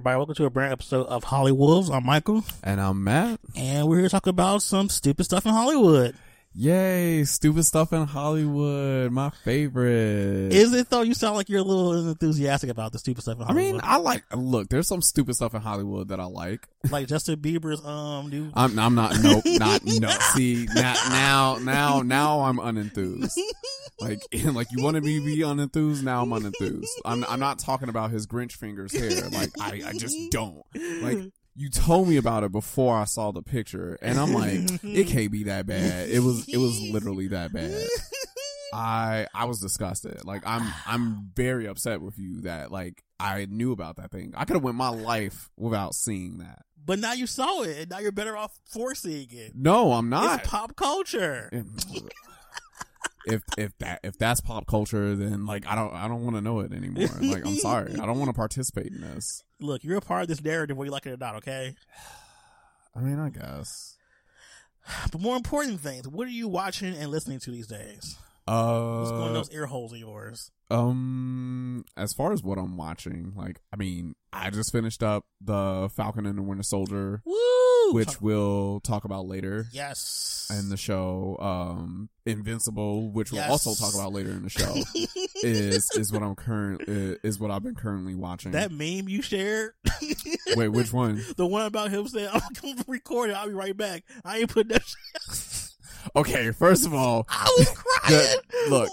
Everybody, welcome to a brand episode of Hollywoods. I'm Michael, And I'm Matt. and we're here to talk about some stupid stuff in Hollywood. Yay, stupid stuff in Hollywood. My favorite. Is it though? You sound like you're a little enthusiastic about the stupid stuff in Hollywood. I mean, I like, look, there's some stupid stuff in Hollywood that I like. like Justin Bieber's um new. I'm, I'm not, nope, not, no. See, now, now, now, now I'm unenthused. Like, like you wanted me to be unenthused. Now I'm unenthused. I'm, I'm not talking about his Grinch fingers hair. Like, I, I just don't. Like, you told me about it before I saw the picture, and I'm like, it can't be that bad. It was, it was literally that bad. I I was disgusted. Like I'm I'm very upset with you that like I knew about that thing. I could have went my life without seeing that. but now you saw it, and now you're better off for seeing it. No, I'm not. It's pop culture. if if that if that's pop culture, then like I don't I don't want to know it anymore. Like I'm sorry, I don't want to participate in this. Look, you're a part of this narrative, whether you like it or not. Okay. I mean, I guess. But more important things, what are you watching and listening to these days? What's going in Uh, those ear holes of yours? um, as far as what I'm watching, like I mean, I just finished up the Falcon and the Winter Soldier, Woo! which Talk- we'll talk about later. yes, and the show um Invincible, which we'll also talk about later in the show, is is what I'm current is what I've been currently watching. that meme you shared. Wait, which one? The one about him saying, "I'm gonna record it. I'll be right back." I ain't put that. Okay, first of all, I was crying. look,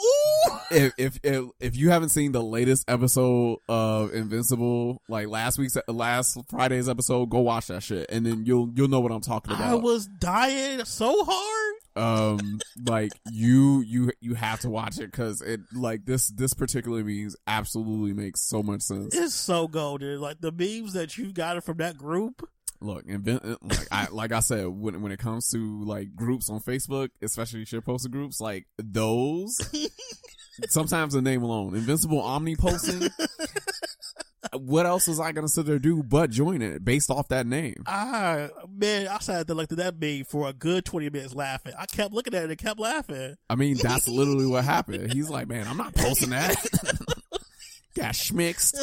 if, if if if you haven't seen the latest episode of Invincible, like last week's last Friday's episode, go watch that shit, and then you'll you'll know what I'm talking about. I was dying so hard. um, like you you you have to watch it because it like this this particular means absolutely makes so much sense. It's so golden. Like the memes that you got it from that group. Look, invent uh, like I like I said when when it comes to like groups on Facebook, especially shit posted groups, like those. sometimes the name alone, Invincible Omni posting. what else was I gonna sit there do but join it based off that name? I man, I sat there like that meme for a good twenty minutes laughing. I kept looking at it and kept laughing. I mean, that's literally what happened. He's like, man, I'm not posting that. Got schmixed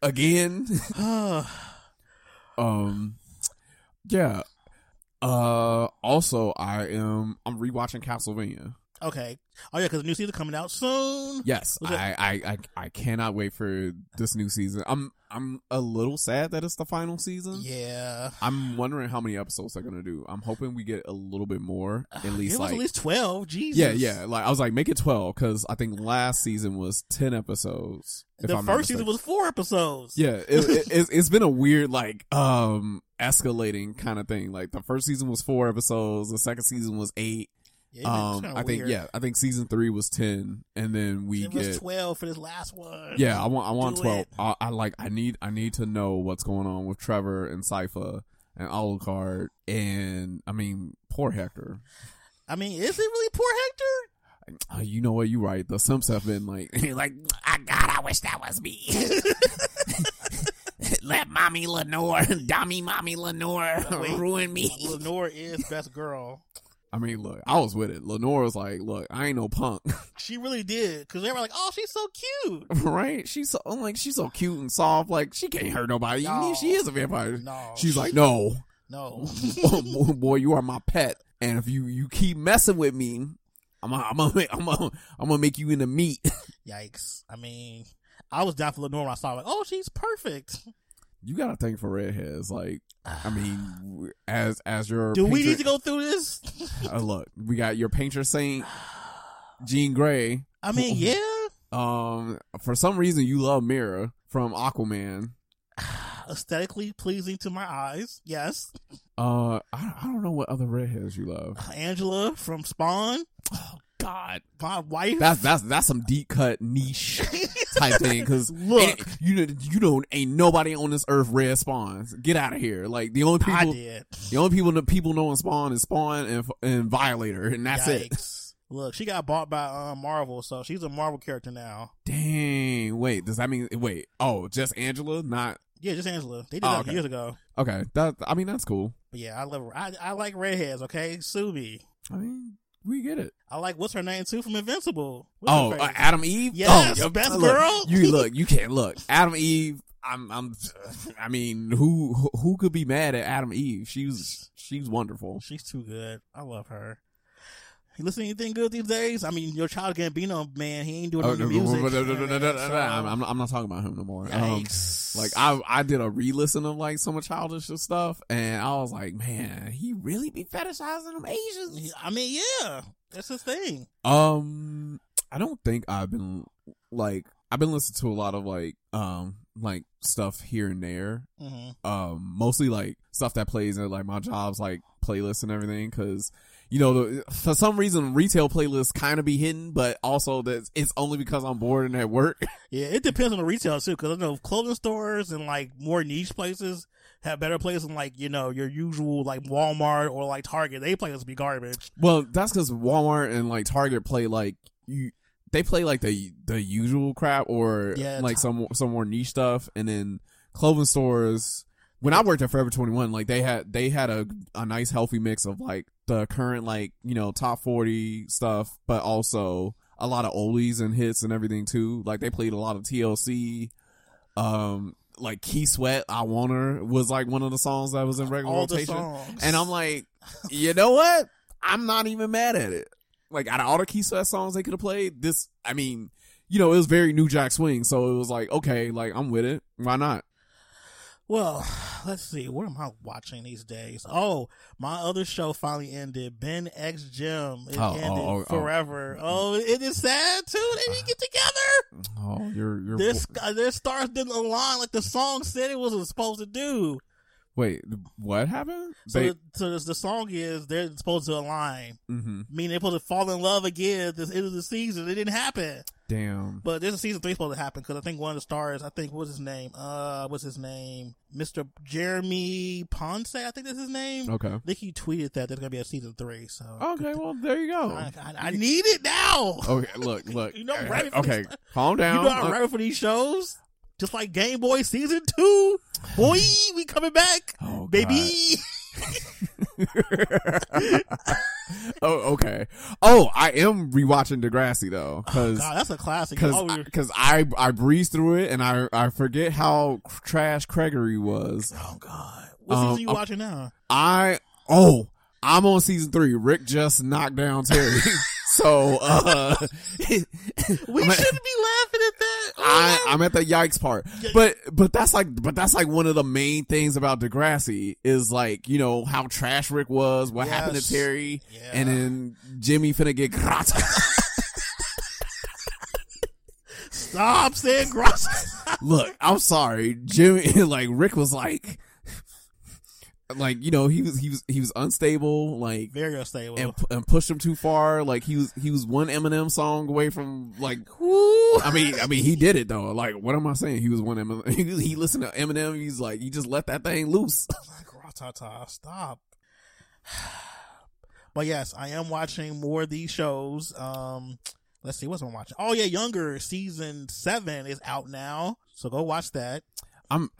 again. Um, yeah. Uh, also, I am I'm rewatching Castlevania. Okay. Oh yeah, because the new season coming out soon. Yes, I, I, I, I cannot wait for this new season. I'm, I'm a little sad that it's the final season. Yeah. I'm wondering how many episodes they're gonna do. I'm hoping we get a little bit more, at least like, at least twelve. Jesus. yeah, yeah. Like I was like, make it twelve because I think last season was ten episodes. If The I'm not first season was four episodes. Yeah, it, it, it's, it's been a weird like um escalating kind of thing. Like the first season was four episodes, the second season was eight. Yeah, um, I think weird. yeah, I think season three was ten, and then we it get twelve for this last one. yeah. I want I want Do twelve. I, I like I need I need to know what's going on with Trevor and Sypha and Alucard, and I mean poor Hector. I mean, is it really poor Hector? Uh, you know what? You right. The Simps have been like like Ah, God, I wish that was me. Let mommy Lenore, dummy mommy Lenore, Wait. ruin me. Lenore is best girl. I mean, look, I was with it. Lenore was like, "Look, I ain't no punk." She really did because they were like, "Oh, she's so cute." right? She's so I'm like she's so cute and soft. Like she can't hurt nobody. Even if she is a vampire. No, She's like, no, no. boy, you are my pet, and if you you keep messing with me, I'm gonna I'm gonna make, I'm gonna I'm gonna make you into meat. Yikes! I mean, I was down for Lenore when I saw her, like, "Oh, she's perfect." You got to think for redheads. Like, I mean, as as your Do we need to go through this? Uh, look, we got your painter saint. Jean Grey. I mean, yeah. Um, for some reason you love Mera from Aquaman. Aesthetically pleasing to my eyes. Yes. Uh, I, I don't know what other redheads you love. Angela from Spawn. God, My wife. that's that's that's some deep cut niche type thing. Because Look. you know you know ain't nobody on this earth red spawns. Get out of here. Like the only I people did. the only people that people know in Spawn is Spawn and and Violator, and that's it. Look, she got bought by um, Marvel, so she's a Marvel character now. Dang. Wait, does that mean wait? Oh, just Angela, not Yeah, just Angela. They did Oh, that okay. years ago. okay. That I mean that's cool. But yeah, I love her. I, I like redheads. Okay, sue me. I mean we get it. I like what's her name too from Invincible. What's Oh, her uh. Atom Eve. Yes, oh, best look, girl. You look. You can't look. Atom Eve. I'm. I'm. I mean, who who- who could be mad at Atom Eve? She's she's wonderful. she's too good. I love her. You listen to anything good these days? I mean, your child Gambino man, he ain't doing Oh, no, music. no, no, So- I'm, I'm not, talking about him no more. Um, like I I did a re-listen of like some of childish stuff, and I was like, man, he really be fetishizing them Asians. I mean, yeah, that's his thing. Um, I don't think I've been like I've been listening to a lot of like um like stuff here and there. hmm Um, mostly like stuff that plays in like my job's like playlists and everything because. You know, the, for some reason, retail playlists kind of be hidden, but also that it's only because I'm bored and at work. Yeah, it depends on the retail too, because I know clothing stores and like more niche places have better places than like you know your usual like Walmart or like Target. They playlists be garbage. Well, that's because Walmart and like Target play like you. They play like the the usual crap or Yeah, like some some more niche stuff, and then clothing stores. When I worked at Forever Twenty One, like they had they had a a nice healthy mix of like the current like you know top forty stuff, but also a lot of oldies and hits and everything too. Like they played a lot of TLC. Um, like Keith Sweat, I Want Her was like one of the songs that was in regular All the rotation. songs, And I'm like, you know what? I'm not even mad at it. Like out of all the Keith Sweat songs they could have played, this I mean, you know, it was very New Jack Swing, so it was like, okay, like I'm with it. Why not? Well, let's see. What am I watching these days? Oh, my other show finally ended. Ben X Jim. It Oh, ended oh, oh, oh. forever. Oh. it is sad too. They didn't get together. Oh, you're you're Their, their stars didn't align like the song said it was supposed to do. wait, what happened? So, They, the, so the, song is they're supposed to align. hmm mean, they're supposed to fall in love again at the end of the season. It didn't happen. Damn. But there's a season three supposed to happen because I think one of the stars, I think, what's his name? Uh, what's his name? Mr. Jeremy Ponce, I think that's his name. Okay. I think he tweeted that there's gonna be a season three. So Okay. Well, there you go. I, I, I need it now. Okay. Look. Look. You know I'm ready okay. this. Calm down. You know I'm Uh, ready for these shows. Just like Game Boy season two, boy, we coming back, Oh, baby. oh, okay. Oh, I am rewatching Degrassi though, because God, that's a classic. because Oh, because I I breezed through it and I I forget how trash Gregory was. oh God, what Um, season you um, watching now? I oh I'm on season three. Rick just knocked down Terry, so uh, We shouldn't be laughing at that. I I'm at the yikes part, but but that's like but that's like one of the main things about Degrassi is like you know how trash Rick was, what happened to Yes. Terry, Yeah. and then Jimmy finna get grata. Stop saying gross. Look, I'm sorry, Jimmy. Like Rick was like, like you know he was he was he was unstable, like Very unstable. and and pushed him too far. Like he was he was one Eminem song away from like. I mean, I mean, he did it though. Like, what am I saying? He was one Eminem. He, he listened to Eminem. He's like, he just let that thing loose. like Ratata, stop. But yes, I am watching more of these shows. Um, let's see what's I'm watching. Oh yeah, Younger season seven is out now, so go watch that. I'm.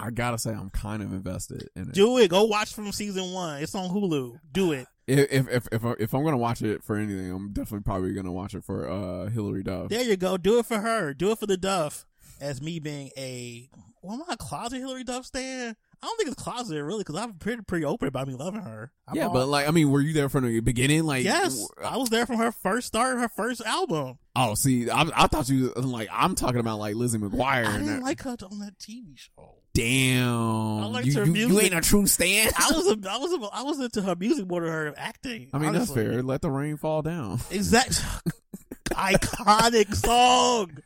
I gotta say, I'm kind of invested in it. Do it. Go watch from season one. It's on Hulu. Do it. If if if if, if I'm gonna watch it for anything, I'm definitely probably gonna watch it for uh Hilary Duff. There you go. Do it for her. Do it for the Duff. As me being a, well, am I a closet Hilary Duff stan? I don't think it's closet really because I'm pretty pretty open about me loving her. I'm yeah, all- but like, I mean, were you there from the beginning? Like, yes, I was there from her first start, her first album. Oh, see, I, I thought you like I'm talking about like Lizzie McGuire. I and didn't that. like her on that TV show. Damn, I liked you, her you, you ain't a true stan. I was a, I was a, I was into her music more than her acting. I mean, that's fair. Let the rain fall down. Exact. iconic song.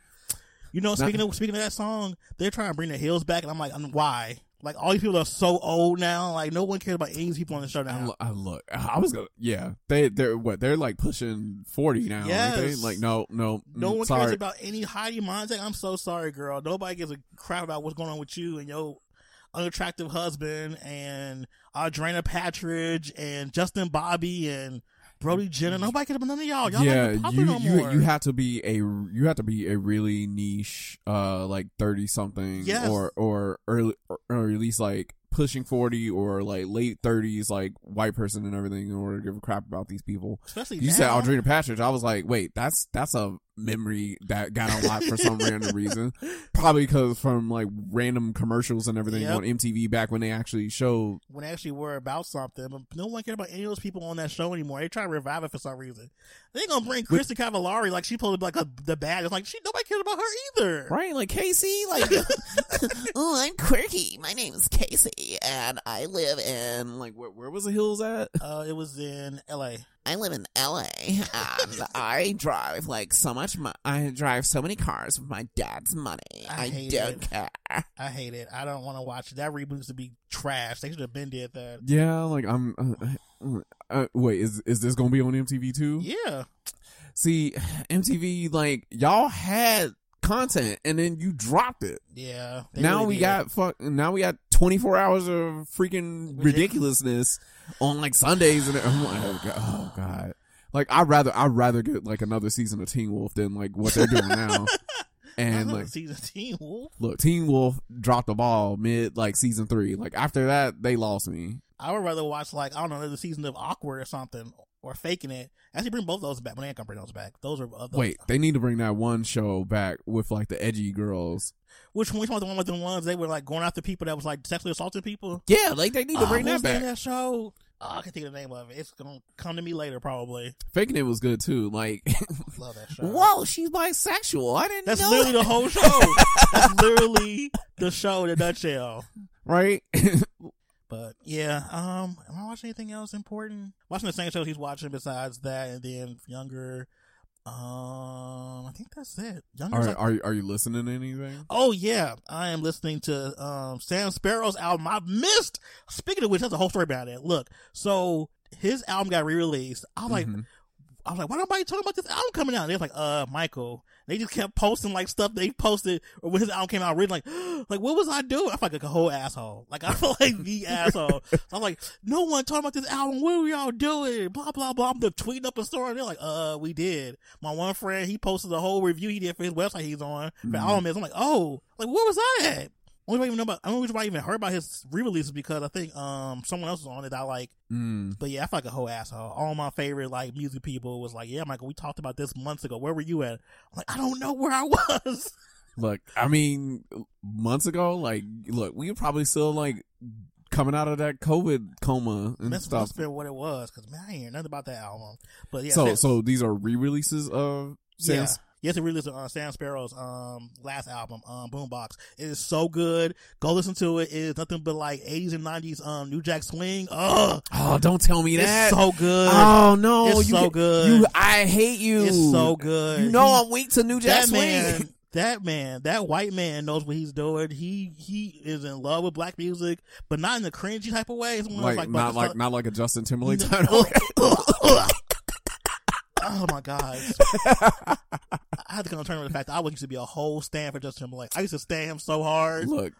You know, speaking of speaking of that song, they're trying to bring the hills back, and I'm like, why? Like all these people are so old now. Like no one cares about any people on the show I, now. lo- I look. I was gonna. Yeah, they they're what they're like pushing forty now. Yes. They? Yes. Like no no No mm, one sorry. cares about any Heidi Montag. I'm so sorry, girl. Nobody gives a crap about what's going on with you and your unattractive husband and Audrina Patridge and Justin Bobby and Brody Jenner. Nobody cares about none of y'all. Y'all yeah, not popular you no you more. you have to be a you have to be a really niche, uh, like thirty something, Yes. or or early or, or at least like pushing forty or like late thirties, like white person and everything, in order to give a crap about these people. Especially You now. said Audrina Patridge. I was like, wait, that's that's a memory that got unlocked for some random reason. Probably because from like random commercials and everything Yep. on MTV back when they actually showed. when they actually were about something, but no one cared about any of those people on that show anymore. They try to revive it for some reason. They gonna bring Kristin Cavallari like she pulled like a, the bad. It's like she nobody cares about her either. Right, like Casey, like oh, I'm quirky. My name is Casey, and I live in like where, where was the hills at? Uh, it was in L.A. I live in LA, and I drive like so much. Mo- I drive so many cars with my dad's money. I I, don't it. care. I hate it. I don't want to watch it. That reboot needs to be trash. They should have been did that. Yeah, like I'm. Uh, uh, wait, is is this gonna be on MTV too? Yeah, See, MTV, like y'all had content and then you dropped it. yeah. now really we did. got fuck. Now we got 24 hours of freaking ridiculousness on like Sundays and I'm like, oh god, oh god. Like I'd rather I'd rather get like another season of Teen Wolf than like what they're doing now. And like, season Teen Wolf. look, Teen Wolf dropped the ball mid like season three. Like after that, they lost me. I would rather watch like I don't know another season of Awkward or something or Faking It. Actually, bring both those back. But they ain't gonna bring those back. Those are uh, those, Wait, they need to bring that one show back with like the edgy girls. Which one? Which one was the one with the ones they were like going after people that was like sexually assaulting people? Yeah, like they need to Oh, bring was that back. That show. Oh, I can think of the name of it. It's gonna come to me later, probably. Faking it was good too. Like, Love that show. Whoa, she's bisexual. I didn't That's know. literally the whole show. That's literally the show in a nutshell. right? But yeah, um, am I watching anything else important? Watching the same shows he's watching besides that, and then younger. Um, I think that's it. Younger. are are are you listening to anything? Oh yeah, I am listening to um Sam Sparro's album. I've missed. Speaking of which, that's a whole story about it. Look, so his album got re-released. I was like. I was like, why nobody talking about this album coming out? They was like, uh, Michael. They just kept posting like stuff they posted or when his album came out. Really like, like what was I doing? I felt like a whole asshole. Like I felt like the asshole. So I'm like, no one talking about this album. What were y'all doing? Blah blah blah. I'm the tweeting up a story. And they're like, uh, we did. My one friend he posted a whole review he did for his website he's on for Mhm. album is. I'm like, oh, like what was I at? Only reason I even know about. I don't reason why I even heard about his re-release is because I think um someone else was on it. that I like. Mm. But yeah, I feel like a whole asshole. All my favorite like music people was like, "Yeah, Michael, we talked about this months ago. Where were you at?" I'm like, I don't know where I was. Look, I mean, months ago, like, look, we were probably still like coming out of that COVID coma and That's stuff. been what it was because man, I ain't hear nothing about that album. But yeah, so, so these are re-releases of yeah, Sam's. yes, it released uh, Sam Sparro's um last album, um Boombox. It is so good. Go listen to it. It is nothing but like 80s and 90s um New Jack Swing. Ugh, Oh, don't tell me that. it's so good. Oh no, It's you so good. You, I hate you. it's so good. You know He- I'm weak to New Jack that Swing. man, that man, that white man knows what he's doing. He he is in love with black music, but not in the cringy type of way. It's like, like, not like not like a Justin Timberlake No. oh my god! I had to come to terms with the fact that I used to be a whole stand for Justin Timberlake. I used to stand him so hard. Look,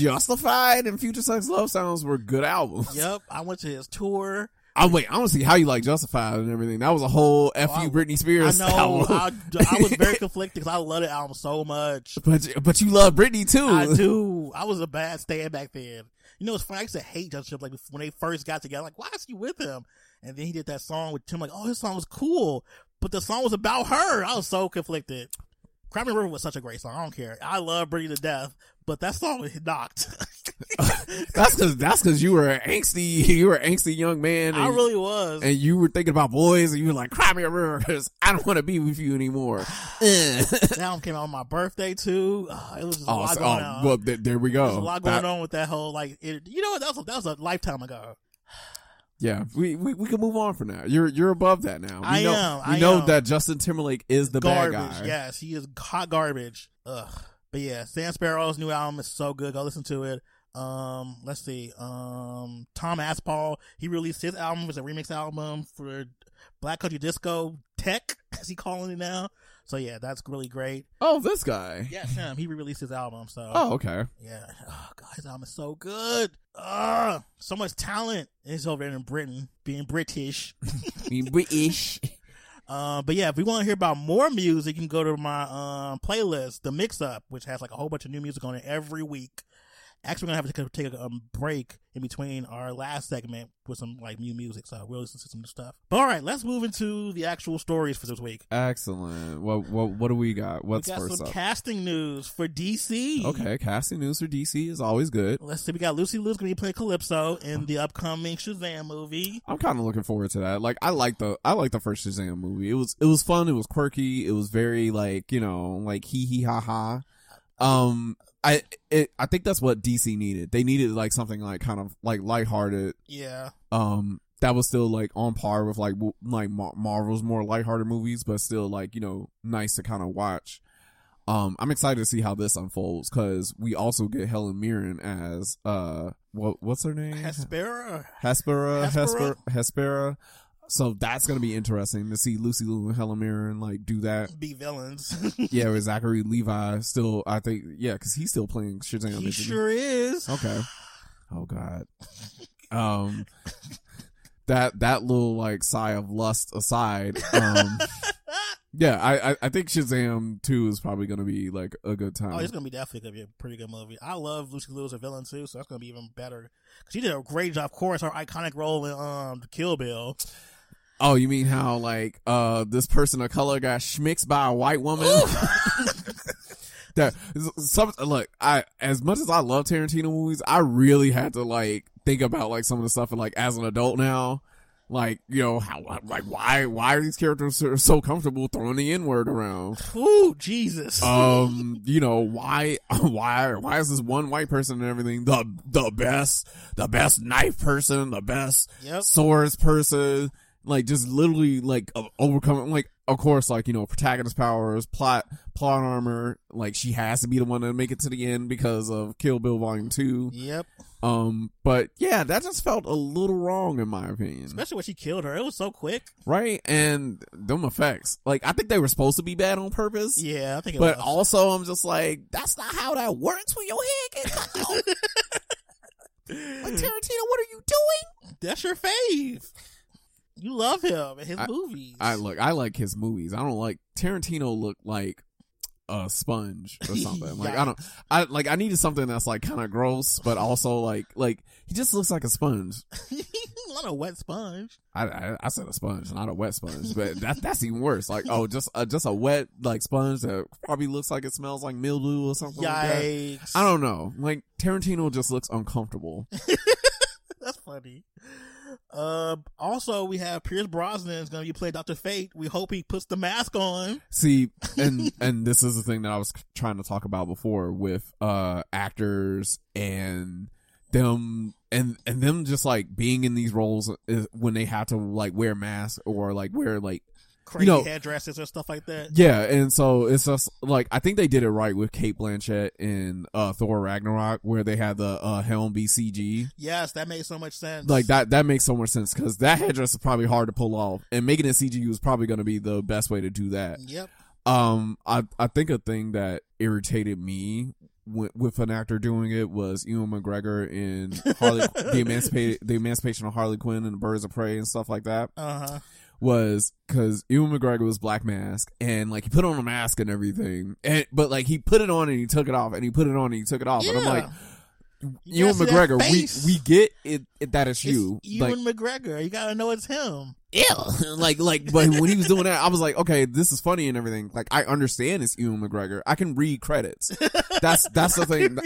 Justified and Future Sex Love Sounds were good albums. Yep, I went to his tour. Oh wait, I want to see how you like Justified and everything. That was a whole F Oh, Britney Spears. I know. album. I, I was very conflicted because I love the album so much. but but you love Britney too. I do. I was a bad stand back then. You know, it's funny. I used to hate Justin Timberlake when they first got together. Like, why is he with him? And then he did that song with Tim. Like, oh, his song was cool, but the song was about her. I was so conflicted. Cry Me a River was such a great song. I don't care. I love Britney to death, but that song was knocked. That's because that's because you were an angsty you were an angsty young man. And, I really was. and you were thinking about boys, and you were like, "Cry me a river," I don't want to be with you anymore. That album came out on my birthday too. Uh, it was just a oh, lot so- going oh, on. well, th- there we go. There's a lot going That- on with that whole like. It, you know what? That was a, that was a lifetime ago. Yeah, we, we we can move on from that. You're you're above that now. We I know, am, We I know am. that Justin Timberlake is the garbage. bad guy. Yes, he is hot garbage. Ugh. But yeah, Sam Sparro's new album is so good. Go listen to it. Um, let's see. Um, Tom Aspaul, he released his album as a remix album for Black Country Disco Tech, as he calling it now. So yeah, that's really great. Oh, this guy. Yeah, Sam, he re-released his album. So Oh, okay. yeah, oh god, his album is so good. Ugh, so much talent. He's over there in Britain, being British. Being British. Uh, but yeah, if we want to hear about more music, you can go to my um, playlist, The Mix Up, which has like a whole bunch of new music on it every week. Actually, we're gonna have to take a, um, break in between our last segment with some like new music, so we'll listen to some new stuff. But all right, let's move into the actual stories for this week. Excellent. What what what do we got? What's we got first some up? casting news for DC. okay, casting news for DC is always good. Let's see. We got Lucy Liu's gonna be playing Kalypso in the upcoming Shazam movie. I'm kind of looking forward to that. Like I like the I like the first Shazam movie. It was it was fun. It was quirky. It was very like you know like hee hee ha ha. Um, I it I think that's what DC needed. They needed like something like kind of like lighthearted. Yeah, Um, that was still like on par with like like Marvel's more lighthearted movies, but still like you know nice to kind of watch. Um, I'm excited to see how this unfolds because we also get Helen Mirren as uh what what's her name Hespera. Hespera, Hespera? Hespera, Hespera. So that's gonna be interesting to see Lucy Liu and Helen Mirren like do that. Be villains. Yeah, with Zachary Levi still, I think, yeah, because he's still playing Shazam. he sure is. Okay. Oh God. Um, that that little like sigh of lust aside, um, yeah, I I, I think Shazam two is probably gonna be like a good time. Oh, it's gonna be definitely gonna be a pretty good movie. I love Lucy Liu as a villain too, so that's gonna be even better. Cause she did a great job. Of course, her iconic role in um Kill Bill. Oh, you mean how like uh this person of color got schmixed by a white woman? that some look, I as much as I love Tarantino movies, I really had to like think about like some of the stuff and like as an adult now. Like, you know, how like why why are these characters so- comfortable throwing the N word around? Ooh, Jesus. um, you know, why, why, why is this one white person and everything the the best, the best knife person, the best Yep. swords person, like just literally like overcoming, like of course, like you know, protagonist powers, plot, plot armor, like she has to be the one to make it to the end because of Kill Bill Volume Two. Yep. Um, but yeah, that just felt a little wrong in my opinion Especially when she killed her. It was so quick. right? And them effects, like I think they were supposed to be bad on purpose. Yeah, I think it But was. also, I'm just like, that's not how that works when your head gets cut off. like Tarantino, what are you doing? That's your fave. You love him and his I- movies. I look, I like his movies. I don't like Tarantino. Look like a sponge or something. Like I don't, I like. I needed something that's like kind of gross, but also like, like he just looks like a sponge. Not a wet sponge. I, I, I said a sponge, not a wet sponge, but that that's even worse. Like, oh, just a, just a wet like sponge that probably looks like it smells like mildew or something. Like that. Yikes. I don't know. Like Tarantino just looks uncomfortable. That's funny. Uh, also, we have Pierce Brosnan is going to be playing Doctor Fate. We hope he puts the mask on. See, and and this is the thing that I was trying to talk about before with uh actors and them and and them just like being in these roles when they have to like wear masks or like wear like Crazy know- hairdressers and stuff like that. yeah, and so it's just like I think they did it right with Cate Blanchett in uh Thor Ragnarok where they had the uh helm be CG. Yes, that made so much sense. Like that that makes so much sense because that headdress is probably hard to pull off, and making it CG was probably going to be the best way to do that. Yep. Um, I I think a thing that irritated me with, an actor doing it was Ewan McGregor in Harley the emancipated the emancipation of Harley Quinn and Birds of Prey and stuff like that Uh huh. Was because Ewan McGregor was Black Mask and like he put on a mask and everything and but like he put it on and he took it off and he put it on and he took it off and I'm like You Ewan that McGregor we we get it, it that it's It's you like Ewan McGregor. You gotta know it's him. ew. like, like, but when he was doing that, I was like, okay, this is funny and everything. Like, I understand it's Ewan McGregor. I can read credits. That's, that's the thing.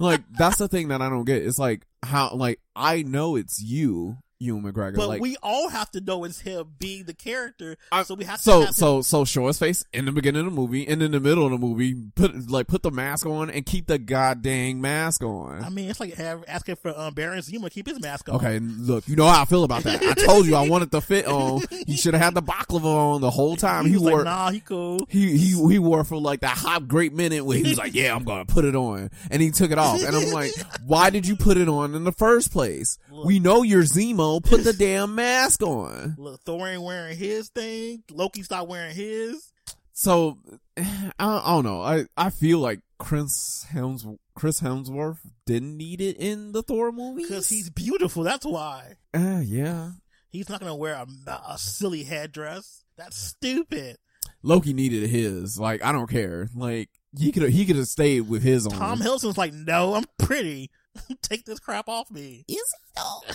Like, that's the thing that I don't get. It's like, how, like, I know it's you. Ewan McGregor. But like, we all have to know it's him being the character, I- so we have to. so have so so show his face in the beginning of the movie and in the middle of the movie. Put like put the mask on and keep the goddamn mask on. I mean, it's like have, asking for um, Baron Zemo to keep his mask on. Okay, look, you know how I feel about that. I told you I wanted the fit on. He should have had the baklava on the whole time. he, He, was wore like, "Nah, he cool." he he he wore for like that hot great minute where he was like, "Yeah, I'm gonna put it on," and he took it off. And I'm like, "Why did you put it on in the first place? We know you're Zemo. Put the damn mask on." Look, Thor ain't wearing his thing. Loki stopped wearing his. So I, I don't know. I I feel like Chris Helms Chris Hemsworth didn't need it in the Thor movies Because he's beautiful. That's why. uh, yeah. He's not going to wear a, a silly headdress. That's stupid. Loki needed his. Like I don't care. Like he could he could have stayed with his on. Tom Hiddleston's like, no, I'm pretty. Take this crap off me. Is he though?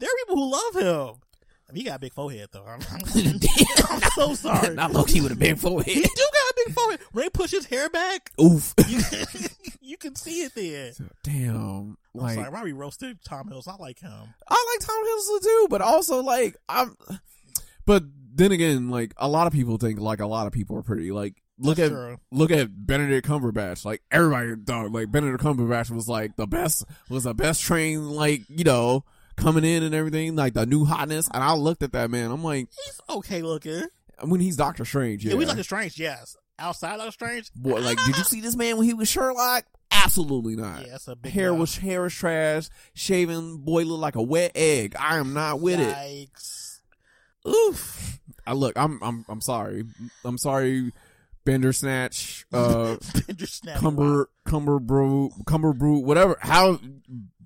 There are people who love him. I mean, he got a big forehead, though. I'm, I'm so sorry. Not Loki with a big forehead. he do got a big forehead. When they push his hair back, Oof. you, you can see it there. Damn. I'm Like sorry, why we roasted Tom Hills? I like him. I like Tom Hills too, but also like I'm. But then again, like a lot of people think like a lot of people are pretty. Like look That's at true. look at Benedict Cumberbatch. Like everybody thought like Benedict Cumberbatch was like the best was the best trained like you know coming in and everything like the new hotness. And I looked at that man. I'm like He's okay looking. when he's Doctor Strange, yeah. Yeah, we like a Strange, yes. Outside Doctor Strange, Boy, like did you see this man when he was Sherlock? Absolutely not. yeah, that's a big Hair was hair was trash. Shaving boy looked like a wet egg. I am not with it. Oof. I look. I'm. I'm. I'm sorry. I'm sorry. Bender snatch. Uh, Bender snap. Cumber. Cumber brew. Cumber brew. Whatever. How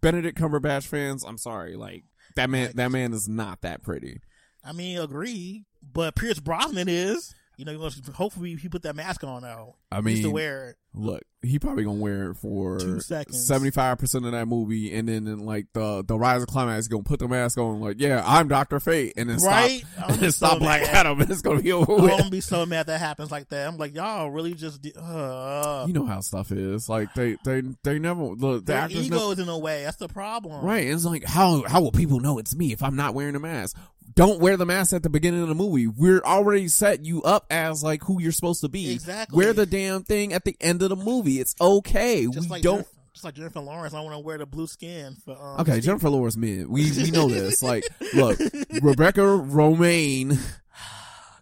Benedict Cumberbatch fans. I'm sorry. Like that man. That man is not that pretty. I mean, agree, but Pierce Brosnan is. You know, hopefully he put that mask on now. I mean, to wear it. look. He probably gonna wear it for Two seconds. seventy five percent of that movie, and then in like the the rise of climax, he's gonna put the mask on. Like, yeah, I'm Doctor Fate, and then Right? stop. I'm And then so stop Black mad. Adam, and it's gonna be over I'm with. gonna be so mad that happens like that. I'm like, y'all really just, uh, you know how stuff is. Like they they they never look. The their actors ego never, is in a way. That's the problem. right. It's like how how will people know it's me if I'm not wearing a mask? Don't wear the mask at the beginning of the movie. We're already set you up as like who you're supposed to be. Exactly. Wear the damn thing at the end of the movie. It's okay. Just we like don't. Jennifer, just like Jennifer Lawrence, I want to wear the blue skin for. Um, Okay, Steve- Jennifer Lawrence, man, we we know this. Like, look, Rebecca Romijn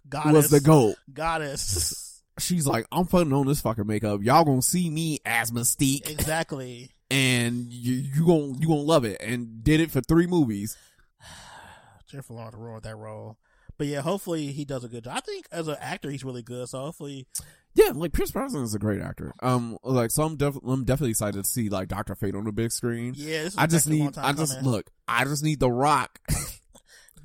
goddess, was the goat. goddess. She's like, I'm putting on this fucking makeup. Y'all gonna see me as Mystique, exactly. and you you gonna you gonna love it. And did it for three movies. Jennifer Lawrence ruined that role. But yeah, hopefully he does a good job. I think as an actor he's really good. So hopefully, Yeah, like Pierce Brosnan is a great actor. Um, like so I'm def- I'm definitely excited to see like Doctor Fate on the big screen. yeah. I just actually a long need, I just coming. look, I just need The Rock.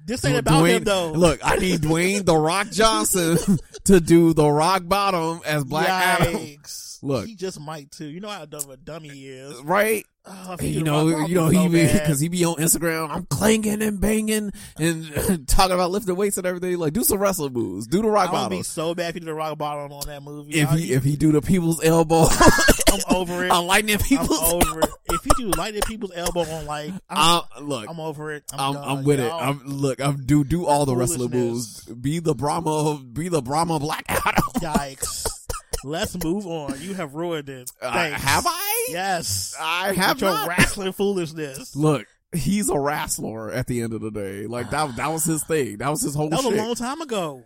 This ain't about Dwayne- him though. Look, I need Dwayne The Rock Johnson to do The Rock Bottom as Black Adam. Look. he just might too. You know how dumb a dummy he is. Right? Oh, you know, you know, he be, cause he be on Instagram, I'm clanging and banging and talking about lifting weights and everything. Like, do some wrestling moves. Do the rock I bottom. be so bad if he did a rock bottom on that movie. If he, if he do the people's elbow, I'm over it. on lightning I'm people's, over it. If you do light at people's elbow on like, I'm, I'm, look, I'm over it. I'm, I'm, done. I'm with it. Y'all- I'm look. I'm do do all the wrestling moves. Be the Brahma. Be the Brahma Black Adam. Yikes. Let's move on. You have ruined it. Uh, have I? Yes. I have your not. wrestling foolishness. Look, he's a wrestler at the end of the day. Like that. That was his thing. That was his whole That was shit. a long time ago.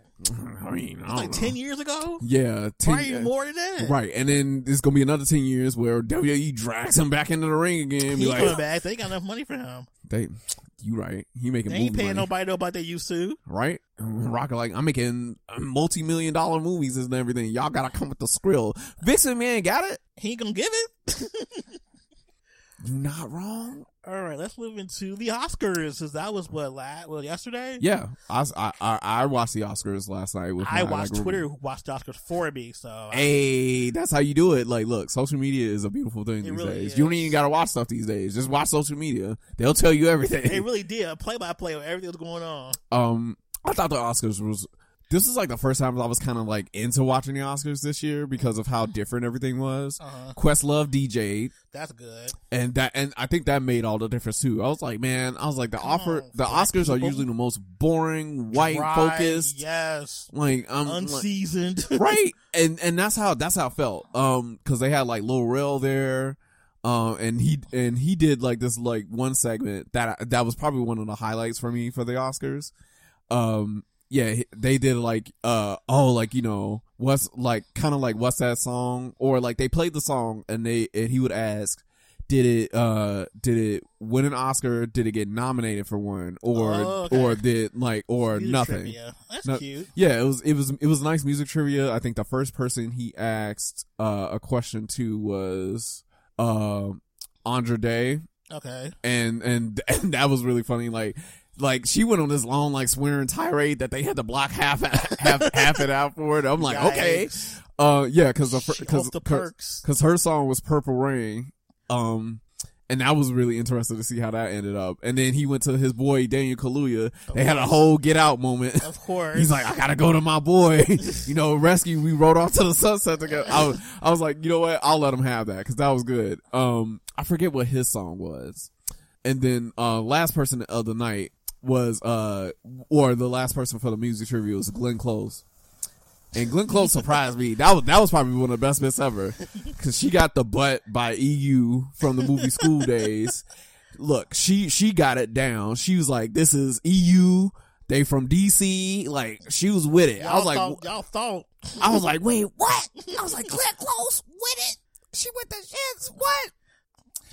I mean, I like know. 10 years ago? Yeah, Probably 10 even more than that. Right, and then there's gonna be another ten years where WWE drags him back into the ring again. He's like, coming back. They got enough money for him. they, you right? He making They ain't paying money, nobody no like they used to. right? Rocket like I'm making multi million dollar movies and everything. Y'all gotta come with the skrill. Vixen man got it. He ain't gonna give it. You not wrong. All right, let's move into the Oscars. Cause that was what last, well, yesterday. Yeah, I, I I I watched the Oscars last night with I watched like, Twitter watched the Oscars for me, so Hey, that's how you do it. Like, look, social media is a beautiful thing these really days. is. You don't even gotta watch stuff these days. Just watch social media. They'll tell you everything. they really did play by play of everything that's going on. Um, I thought the Oscars was this is like the first time I was kind of like into watching the Oscars this year because of how different everything was. Uh-huh. Questlove DJ'd, That's good. and that and I think that made all the difference too. I was like, man, I was like the Come offer on, the Oscars are usually the most boring, white Dry, focused. Yes. Like I'm like, Unseasoned. right, and and that's how that's how it felt. Um, because they had like Lil Rel there, um, and he and he did like this like one segment that that was probably one of the highlights for me for the Oscars. Um, yeah, they did like uh oh like you know what's like kind of like what's that song or like they played the song and they and he would ask. Did it uh did it win an Oscar? Did it get nominated for one? Or Oh, okay. or did like or Music nothing? trivia. That's No- cute. Yeah, it was it was it was nice music trivia. I think the first person he asked uh, a question to was uh, Andra Day, Okay. and, and and that was really funny. Like like she went on this long like swearing tirade that they had to block half half half it out for it. I'm like, okay, uh, yeah, because the because because her song was Purple Rain. Um, and I was really interested to see how that ended up. And then he went to his boy Daniel Kaluuya. They had a whole get out moment. Of course. He's like, I gotta go to my boy. you know, rescue. We rode off to the sunset together. I was, I was like, you know what? I'll let him have that because that was good. Um, I forget what his song was. And then, uh, last person of the night was, uh, or the last person for the music trivia was Glenn Close. And Glenn Close surprised me. That was that was probably one of the best bits ever, because she got the butt by EU from the movie School Daze. Look, she she got it down. She was like, "This is EU. They from DC." Like she was with it. I Y'all was like, thought, y'all thought. I was like, "Wait, what?" I was like, "Glenn Close with it." She with the shits. What?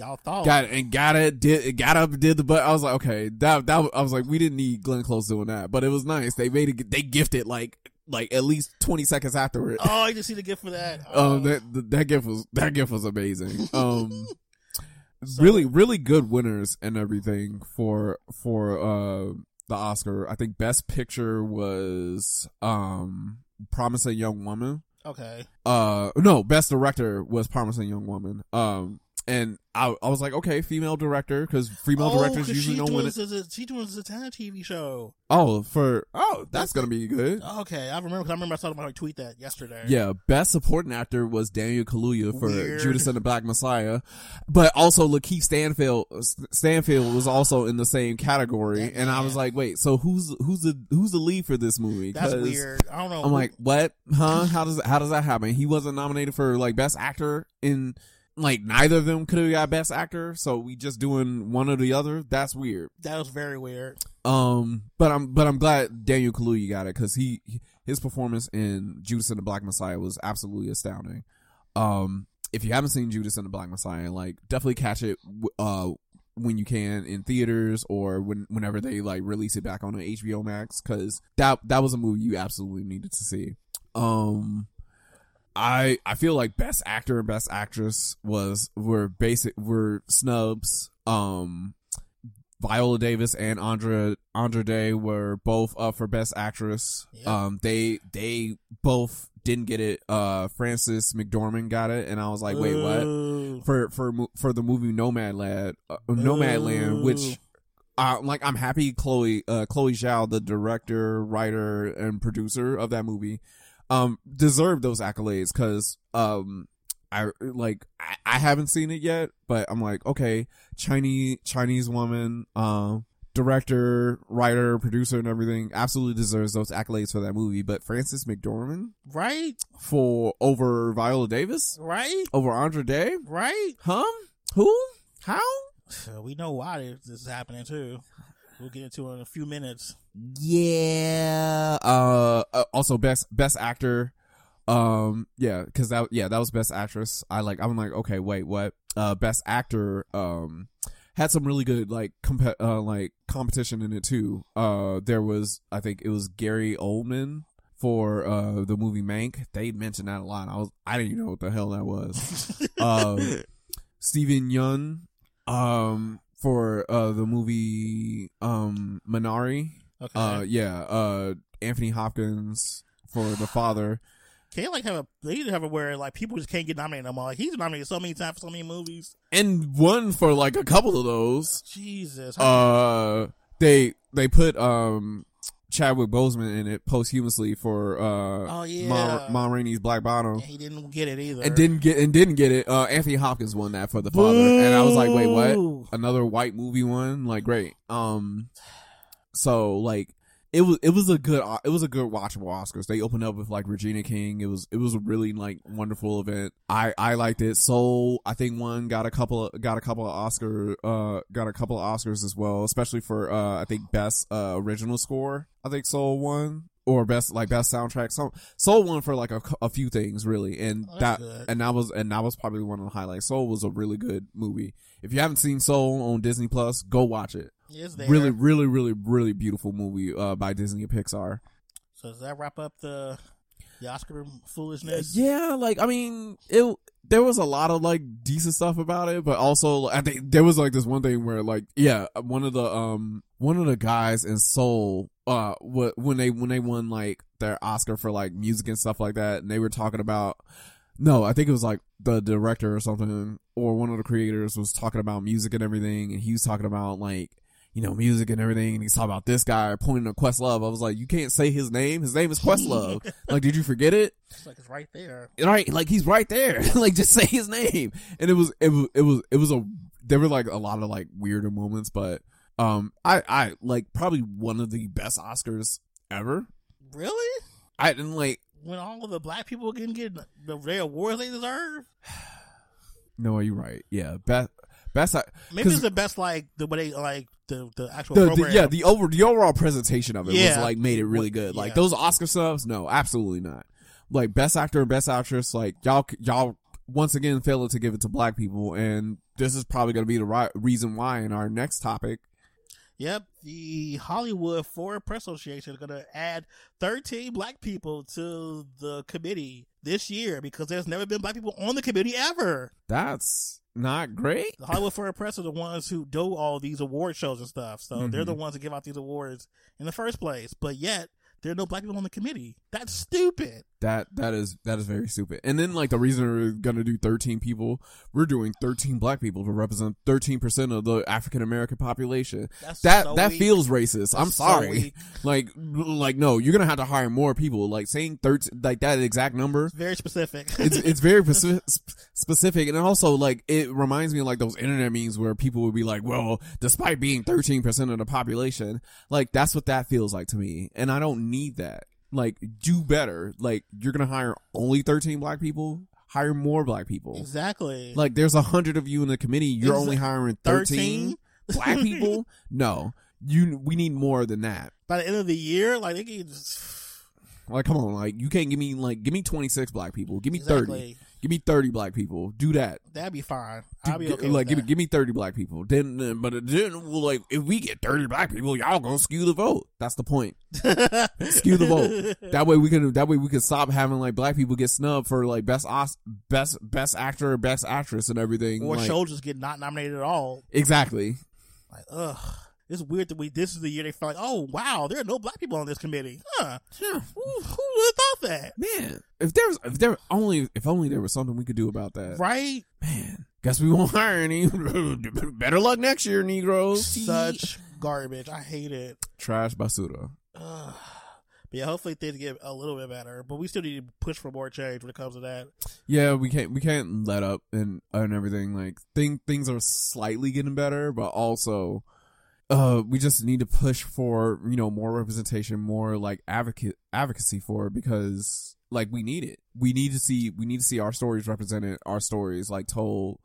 Y'all thought. Got it and got it. Did got up did the butt. I was like, okay, that that I was like, we didn't need Glenn Close doing that, but it was nice. They made it. They gifted like like at least twenty seconds after it. Oh, I just see the gift for that. Oh, Um, that that- that gift was that gift was amazing. Um, really really good winners and everything for for uh the Oscar. I think Best Picture was um Promising Young Woman. okay. Uh, no, Best Director was Promising Young Woman. Um, and I I was like, okay, female director because female oh, directors usually don't win it. a, she doing a Tana TV show. Oh, for oh, that's gonna be good. Okay, I remember. Cause I remember I saw my tweet that yesterday. Yeah, best supporting actor was Daniel Kaluuya for Weird. Judas and the Black Messiah, but also LaKeith Stanfield Stanfield was also in the same category, That and I was like, wait, so who's who's the who's the lead for this movie? that's weird. I don't know. I'm like, what? Huh? How does how does that happen? He wasn't nominated for like best actor in like neither of them could have got best actor, so we just doing one or the other. That's weird. that was very weird. Um, but I'm but I'm glad Daniel Kaluuya got it because he his performance in Judas and the Black Messiah was absolutely astounding. Um, if you haven't seen Judas and the Black Messiah, like definitely catch it uh when you can in theaters or when whenever they like release it back on HBO Max because that that was a movie you absolutely needed to see. Um. I I feel like best actor and best actress was were basic were snubs. Um Viola Davis and Andra Andra Day were both up for best actress. Yeah. Um, they they both didn't get it. Uh, Frances McDormand got it, and I was like, wait, what? For for for the movie Nomadland, uh, Nomadland, Ooh. which. Uh, like I'm happy Chloe uh Chloe Zhao, the director, writer, and producer of that movie, um, deserved those accolades because um I like I, I haven't seen it yet, but I'm like, okay, Chinese Chinese woman, um, director, writer, producer, and everything, absolutely deserves those accolades for that movie. But Frances McDormand Right, for over Viola Davis, right, over Andra Day, right. huh? Who? How? We know why this is happening too. We'll get into it in a few minutes. Yeah. Uh, uh, also best best actor. Um, yeah, because that yeah that was best actress. I like I'm like okay wait what? Uh, best actor. Um, had some really good like comp- uh like competition in it too. Uh, there was I think it was Gary Oldman for uh the movie Mank. They mentioned that a lot. I was I didn't even know what the hell that was. um, Steven Yeun, um, for uh the movie um Minari. Okay. Uh, yeah. Uh, Anthony Hopkins for the father. Can you like have a they need to have it where like people just can't get nominated no more. Like he's nominated so many times for so many movies. and one for like a couple of those. Jesus. Uh, they they put um Chadwick Boseman in it posthumously for uh Oh, yeah. Ma, Ma Rainey's Black Bottom. And he didn't get it either. And didn't get and didn't get it. Uh, Anthony Hopkins won that for the father, and I was like, "Wait, what? Another white movie won? Like, great." Um, so like it was it was a good it was a good watchable Oscars. They opened up with like Regina King. It was it was a really like wonderful event. I I liked it. Soul I think one got a couple of, got a couple of Oscar uh got a couple of Oscars as well, especially for uh I think best uh original score. I think Soul won or best like best soundtrack. So Soul won for like a, a few things really, and Oh, that good. and that was and that was probably one of the highlights. Soul was a really good movie. If you haven't seen Soul on Disney Plus, go watch it. It's there. Really, really, really, really beautiful movie uh, by Disney and Pixar. So does that wrap up the the Oscar foolishness? Yeah, like I mean, it. There was a lot of like decent stuff about it, but also I think there was like this one thing where like yeah, one of the um one of the guys in Soul uh wh- when they when they won like their Oscar for like music and stuff like that, and they were talking about no, I think it was like the director or something, or one of the creators was talking about music and everything, and he was talking about like, you know, music and everything, and he's talking about this guy pointing to Questlove. I was like, you can't say his name. His name is Questlove. like, did you forget it? It's like it's right there. Right, like he's right there. like, just say his name. And it was, it was, it was, it was a. There were like a lot of like weirder moments, but um, I, I like probably one of the best Oscars ever. Really? I didn't like. When all of the black people can get the their awards they deserve? No, you're right. Yeah, best, best. Maybe it's the best like the way they like the the actual the, the yeah the over the overall presentation of it was like made it really good. Like Yeah. those Oscar subs, no, absolutely not. Like best actor and best actress, like y'all y'all once again failing to give it to black people, and this is probably going to be the right reason why in our next topic. Yep, the Hollywood Foreign Press Association is going to add 13 black people to the committee this year because there's never been black people on the committee ever. That's not great. The Hollywood Foreign Press are the ones who do all these award shows and stuff, so they're Mhm. the ones that give out these awards in the first place. But yet, there are no black people on the committee. That's stupid. That that is that is very stupid. And then like the reason we're gonna do thirteen people, we're doing thirteen black people to represent thirteen percent of the African American population. That's That so that weak. feels racist. I'm That's so sorry. like like no, you're gonna have to hire more people. Like saying thirteen like that exact number. Very specific. It's it's very speci- specific, and also like it reminds me of like those internet memes where people would be like, "Well, despite being thirteen percent of the population, like that's what that feels like to me," and I don't need that. Like, do better. Like, you're gonna hire only thirteen black people. Hire more black people. exactly. Like, there's a hundred of you in the committee. You're Exa- only hiring thirteen 13? black people. No, you. We need more than that. By the end of the year, like they can just Like, come on. Like, you can't give me like give me twenty six black people. Give me thirty. Give me thirty black people. Do that. That'd be fine. I'll be okay. like give me give me thirty black people. Then, then but then well, like if we get thirty black people, y'all gonna skew the vote. That's the point. Skew the vote. That way we can that way we can stop having like black people get snubbed for like best os- best best actor, best actress, and everything. or like, soldiers get not nominated at all. exactly. Like, ugh. It's weird that we. This is the year they felt like, oh wow, there are no black people on this committee. Huh? Yeah. Who, who would have thought that? Man, if there's if there only if only there was something we could do about that. Right? Man, guess we won't hire any. Better luck next year, Negroes. Such garbage. I hate it. trash basura. Ugh. But yeah, hopefully things get a little bit better. But we still need to push for more change when it comes to that. Yeah, we can't we can't let up and and everything. Like thing things are slightly getting better, but also uh we just need to push for, you know, more representation, more like advocate advocacy for it because like we need it. We need to see we need to see our stories represented, our stories like told.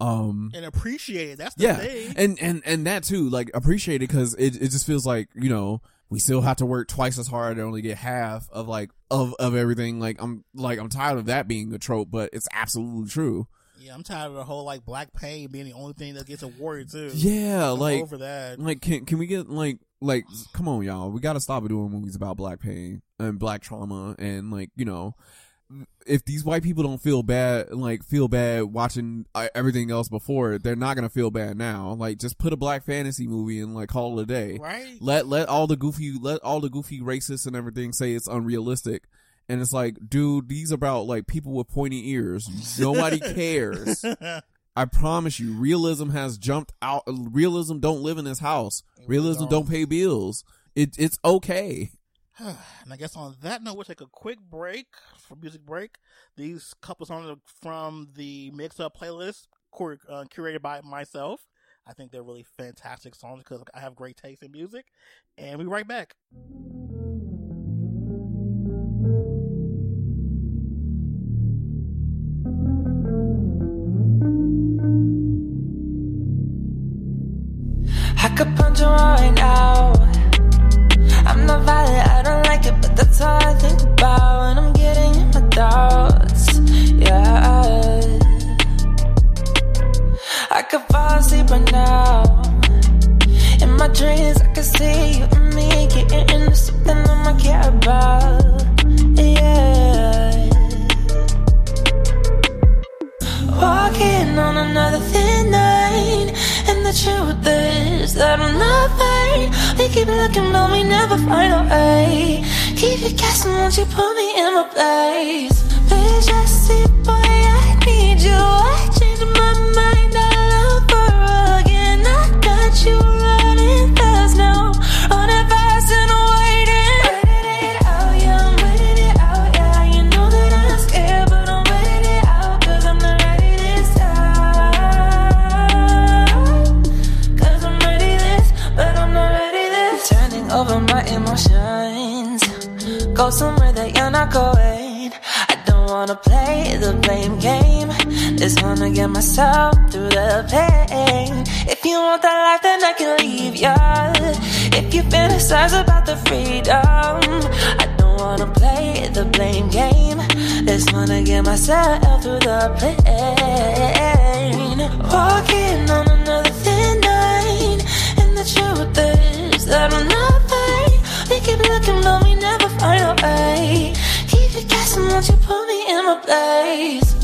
Um And appreciate it. That's the yeah, thing. and and and that too, like appreciate it because it it just feels like you know we still have to work twice as hard and only get half of like of of everything. Like I'm like I'm tired of that being a trope, but it's absolutely true. Yeah, I'm tired of the whole like black pain being the only thing that gets awarded too. Yeah, I'm like over that. like can can we get like like come on y'all, we got to stop doing movies about black pain and black trauma and like you know. If these white people don't feel bad, like feel bad watching uh, everything else before they're not gonna feel bad now. Like, just put a black fantasy movie and like call it a day. Right? let let all the goofy let all the goofy racists and everything say it's unrealistic and it's like dude these are about like people with pointy ears nobody cares i promise you realism has jumped out realism don't live in this house realism don't. pay bills It it's okay. and I guess on that note, we'll take a quick break for music break. These couple songs are from the mix up playlist uh, curated by myself. I think they're really fantastic songs because I have great taste in music. And we right back. Could punch her right now. I'm not violent, I don't like it, but that's all I think about when I'm getting in my thoughts. Yeah. I could fall asleep right now. In my dreams, I could see you and me getting into something I might care about. Yeah. Walking on another thin line. The truth is that I'm not fine. We keep looking, but we never find a way. Keep it guessing, won't you put me in my place? Please just see, boy, I need you. I If you fantasize about the freedom, I don't wanna play the blame game. Just wanna get myself through the pain. Walking on another thin line, and the truth is that I'm not fine. We keep looking, but we never find a way. Keep it guessing, won't you put me in my place?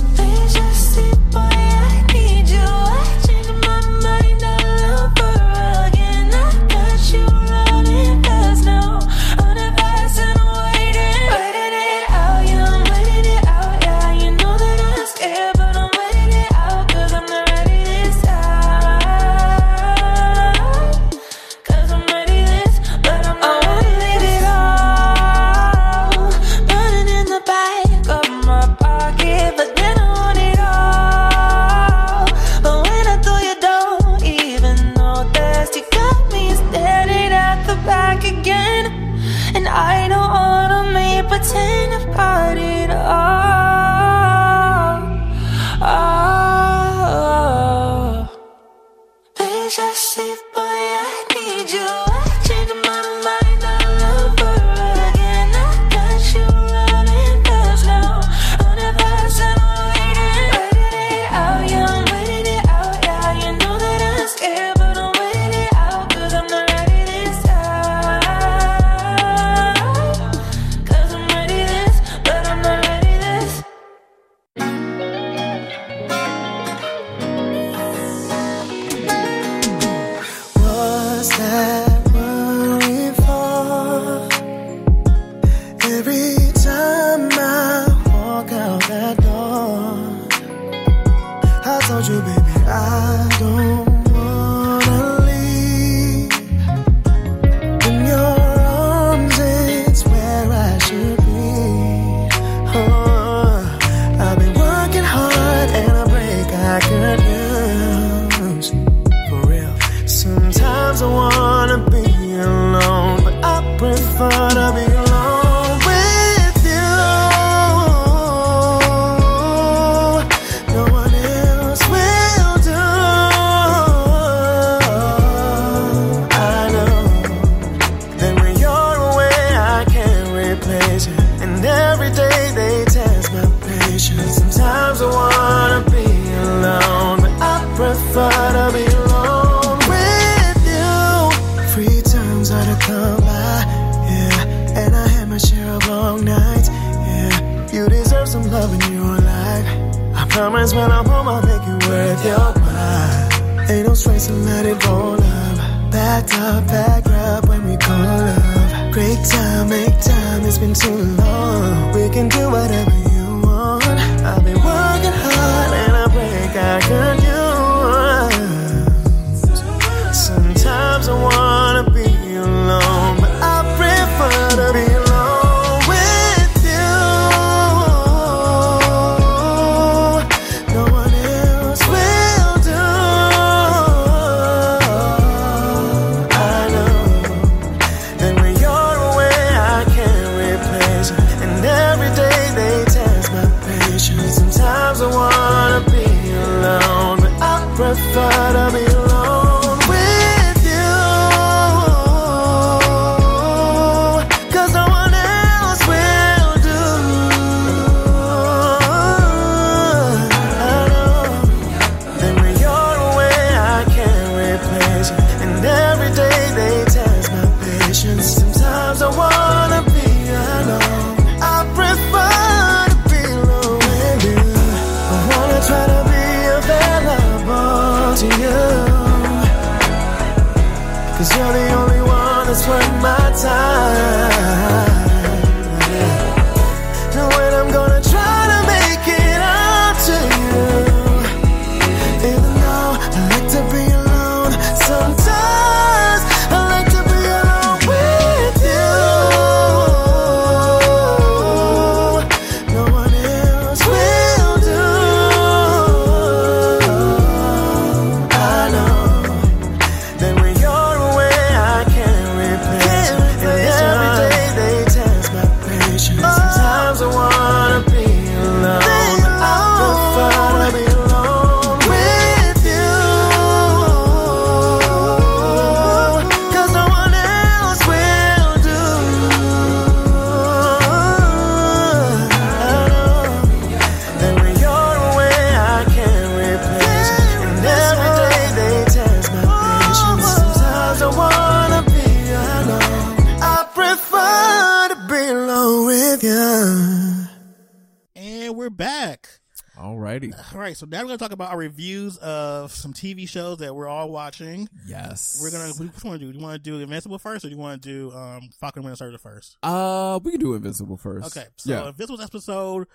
Alrighty. All right, so now we're gonna talk about our reviews of some TV shows that we're all watching. Yes. We're. Which one do? you want to do? Do you want to do Invincible first, or do you want to do um, Falcon and Winter Soldier first? Uh, we can do Invincible first. Okay, so yeah. Invincible's episode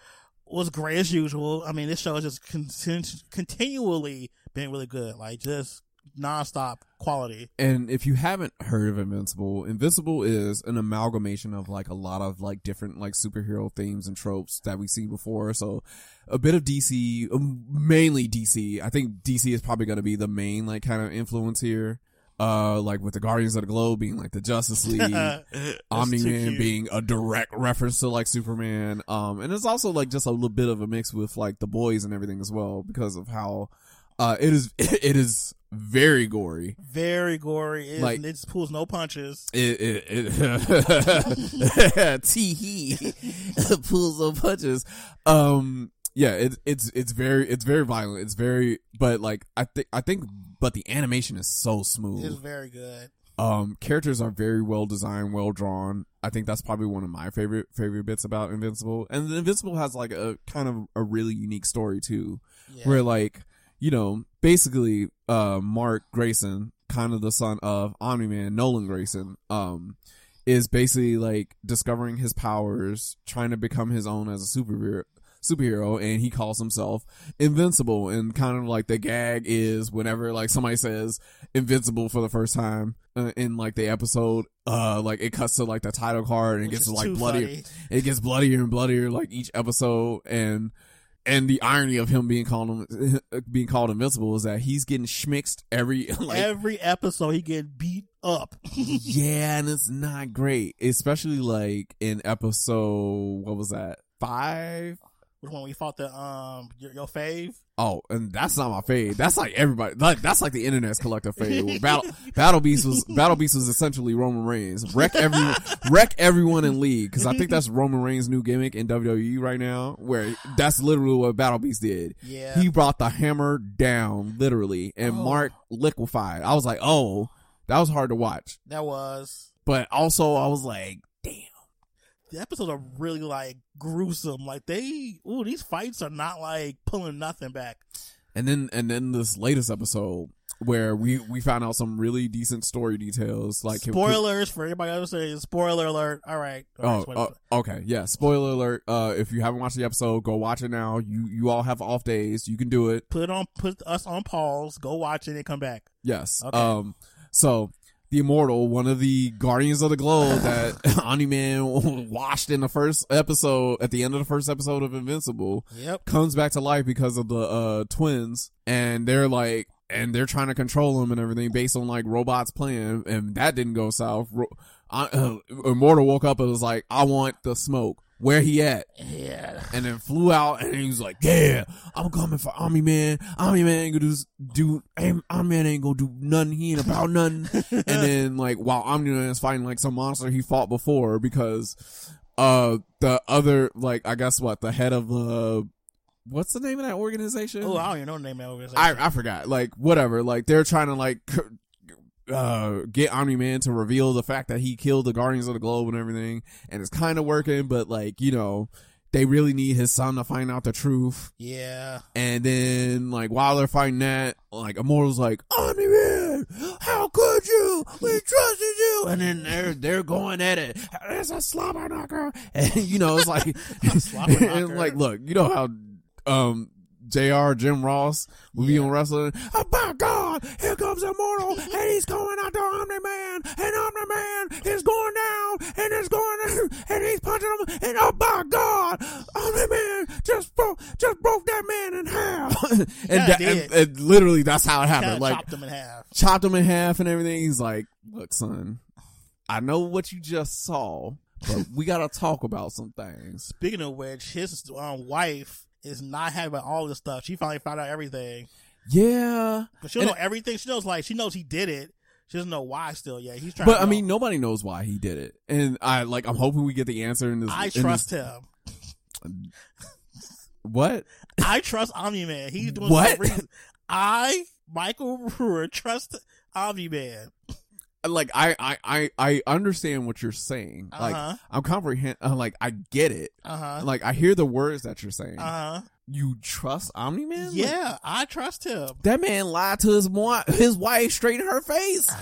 was great as usual. I mean, this show has just continu- continually been really good, like just nonstop quality. And if you haven't heard of Invincible, Invincible is an amalgamation of like a lot of like different like superhero themes and tropes that we've seen before. So a bit of DC, um, mainly DC. I think DC is probably going to be the main like kind of influence here. Uh, like with the Guardians of the Globe being like the Justice League, Omni Man being a direct reference to like Superman. Um, and it's also like just a little bit of a mix with like the boys and everything as well because of how, uh, it is, it is very gory. very gory. It, Like- it just pulls no punches. It, it, it Tee hee pulls no punches. Um, yeah, it, it's it's very it's very violent. It's very, but like I think I think, but the animation is so smooth. It's very good. Um, characters are very well designed, well drawn. I think that's probably one of my favorite favorite bits about Invincible. And Invincible has like a kind of a really unique story too, Yeah. where like you know basically uh Mark Grayson, kind of the son of Omni Man, Nolan Grayson, um, is basically like discovering his powers, trying to become his own as a superhero. Superhero, and he calls himself Invincible. And kind of like the gag is whenever like somebody says Invincible for the first time uh, in like the episode, uh, like it cuts to like the title card and it gets like bloodier. funny. It gets bloodier and bloodier like each episode, and and the irony of him being called being called Invincible is that he's getting schmixed every like Every episode he get beat up. yeah, and it's not great, especially like in episode what was that five? Which one we fought the um your, your fave? Oh, and that's not my fave. That's like everybody. Like that's like the internet's collective fave. Battle Battle Beast was Battle Beast was essentially Roman Reigns. Wreck everyone, wreck everyone in league because I think that's Roman Reigns' new gimmick in WWE right now. Where that's literally what Battle Beast did. Yeah. he brought the hammer down literally, and Oh. Mark liquefied. I was like, oh, that was hard to watch, That was but also I was like. The episodes are really like gruesome. Like they, ooh, these fights are not like pulling nothing back. And then and then this latest episode where we we found out some really decent story details like Spoilers for everybody else saying spoiler alert. All right. All right, Oh, uh, okay. Yeah. Spoiler alert. Uh, if you haven't watched the episode, go watch it now. You, you all have off days. You can do it. put it on, put us on pause. Go watch it and come back. Yes. Okay. Um, so the immortal, one of the guardians of the globe that Omni Man washed in the first episode, at the end of the first episode of Invincible, Yep. comes back to life because of the, uh, twins and they're like, and they're trying to control him and everything based on like robots playing, and that didn't go south. Ro- uh, uh, immortal woke up and was like, I want the smoke. Where he at? Yeah. And then flew out and he was like, yeah, I'm coming for Army Man. Army Man ain't gonna do, do ain't- Omni Man ain't gonna do nothing. He ain't about nothing. and then like while Omni Man is fighting like some monster he fought before because, uh, the other, like, I guess what, the head of, uh, what's the name of that organization? Oh, I don't even know the name of it. I, I forgot. Like whatever. Like they're trying to like uh get Omni Man to reveal the fact that he killed the Guardians of the Globe and everything, and it's kind of working. But like you know, they really need his son to find out the truth. yeah. And then like while they're fighting that, like Immortal's like Omni Man, how could you? We trusted you. And then they're they're going at it. It's a slobber knocker, and you know it's like and, like look, you know how um Jr. Jim Ross will be Yeah. on wrestling. Oh my God! Here comes Immortal, and he's going after Omni Man, and Omni Man is going down, and it's going down, and he's punching him, and oh my God! Omni Man just broke just broke that man in half, and, Yeah, that, and, and literally that's how it Kind happened. of Like chopped him in half. chopped him in half and everything. He's like, "Look, son, I know what you just saw, but we gotta talk about some things." Speaking of which, his um, wife is not happy about all this stuff. She finally found out everything. Yeah, But she don't know everything. She knows like she knows he did it. She doesn't know why still yet. He's trying but I know. mean, nobody knows why he did it, and I like. I'm hoping we get the answer in this. I in trust this- him. What? I trust Omni Man. He's doing What? I, Michael Brewer, trust Omni Man. Like I, I, I, I understand what you're saying. Like Uh-huh. I'm comprehend. uh, Like I get it. Uh huh. Like I hear the words that you're saying. Uh huh. you trust Omni Man? Like, Yeah, I trust him. that man lied to his mo- his wife straight in her face.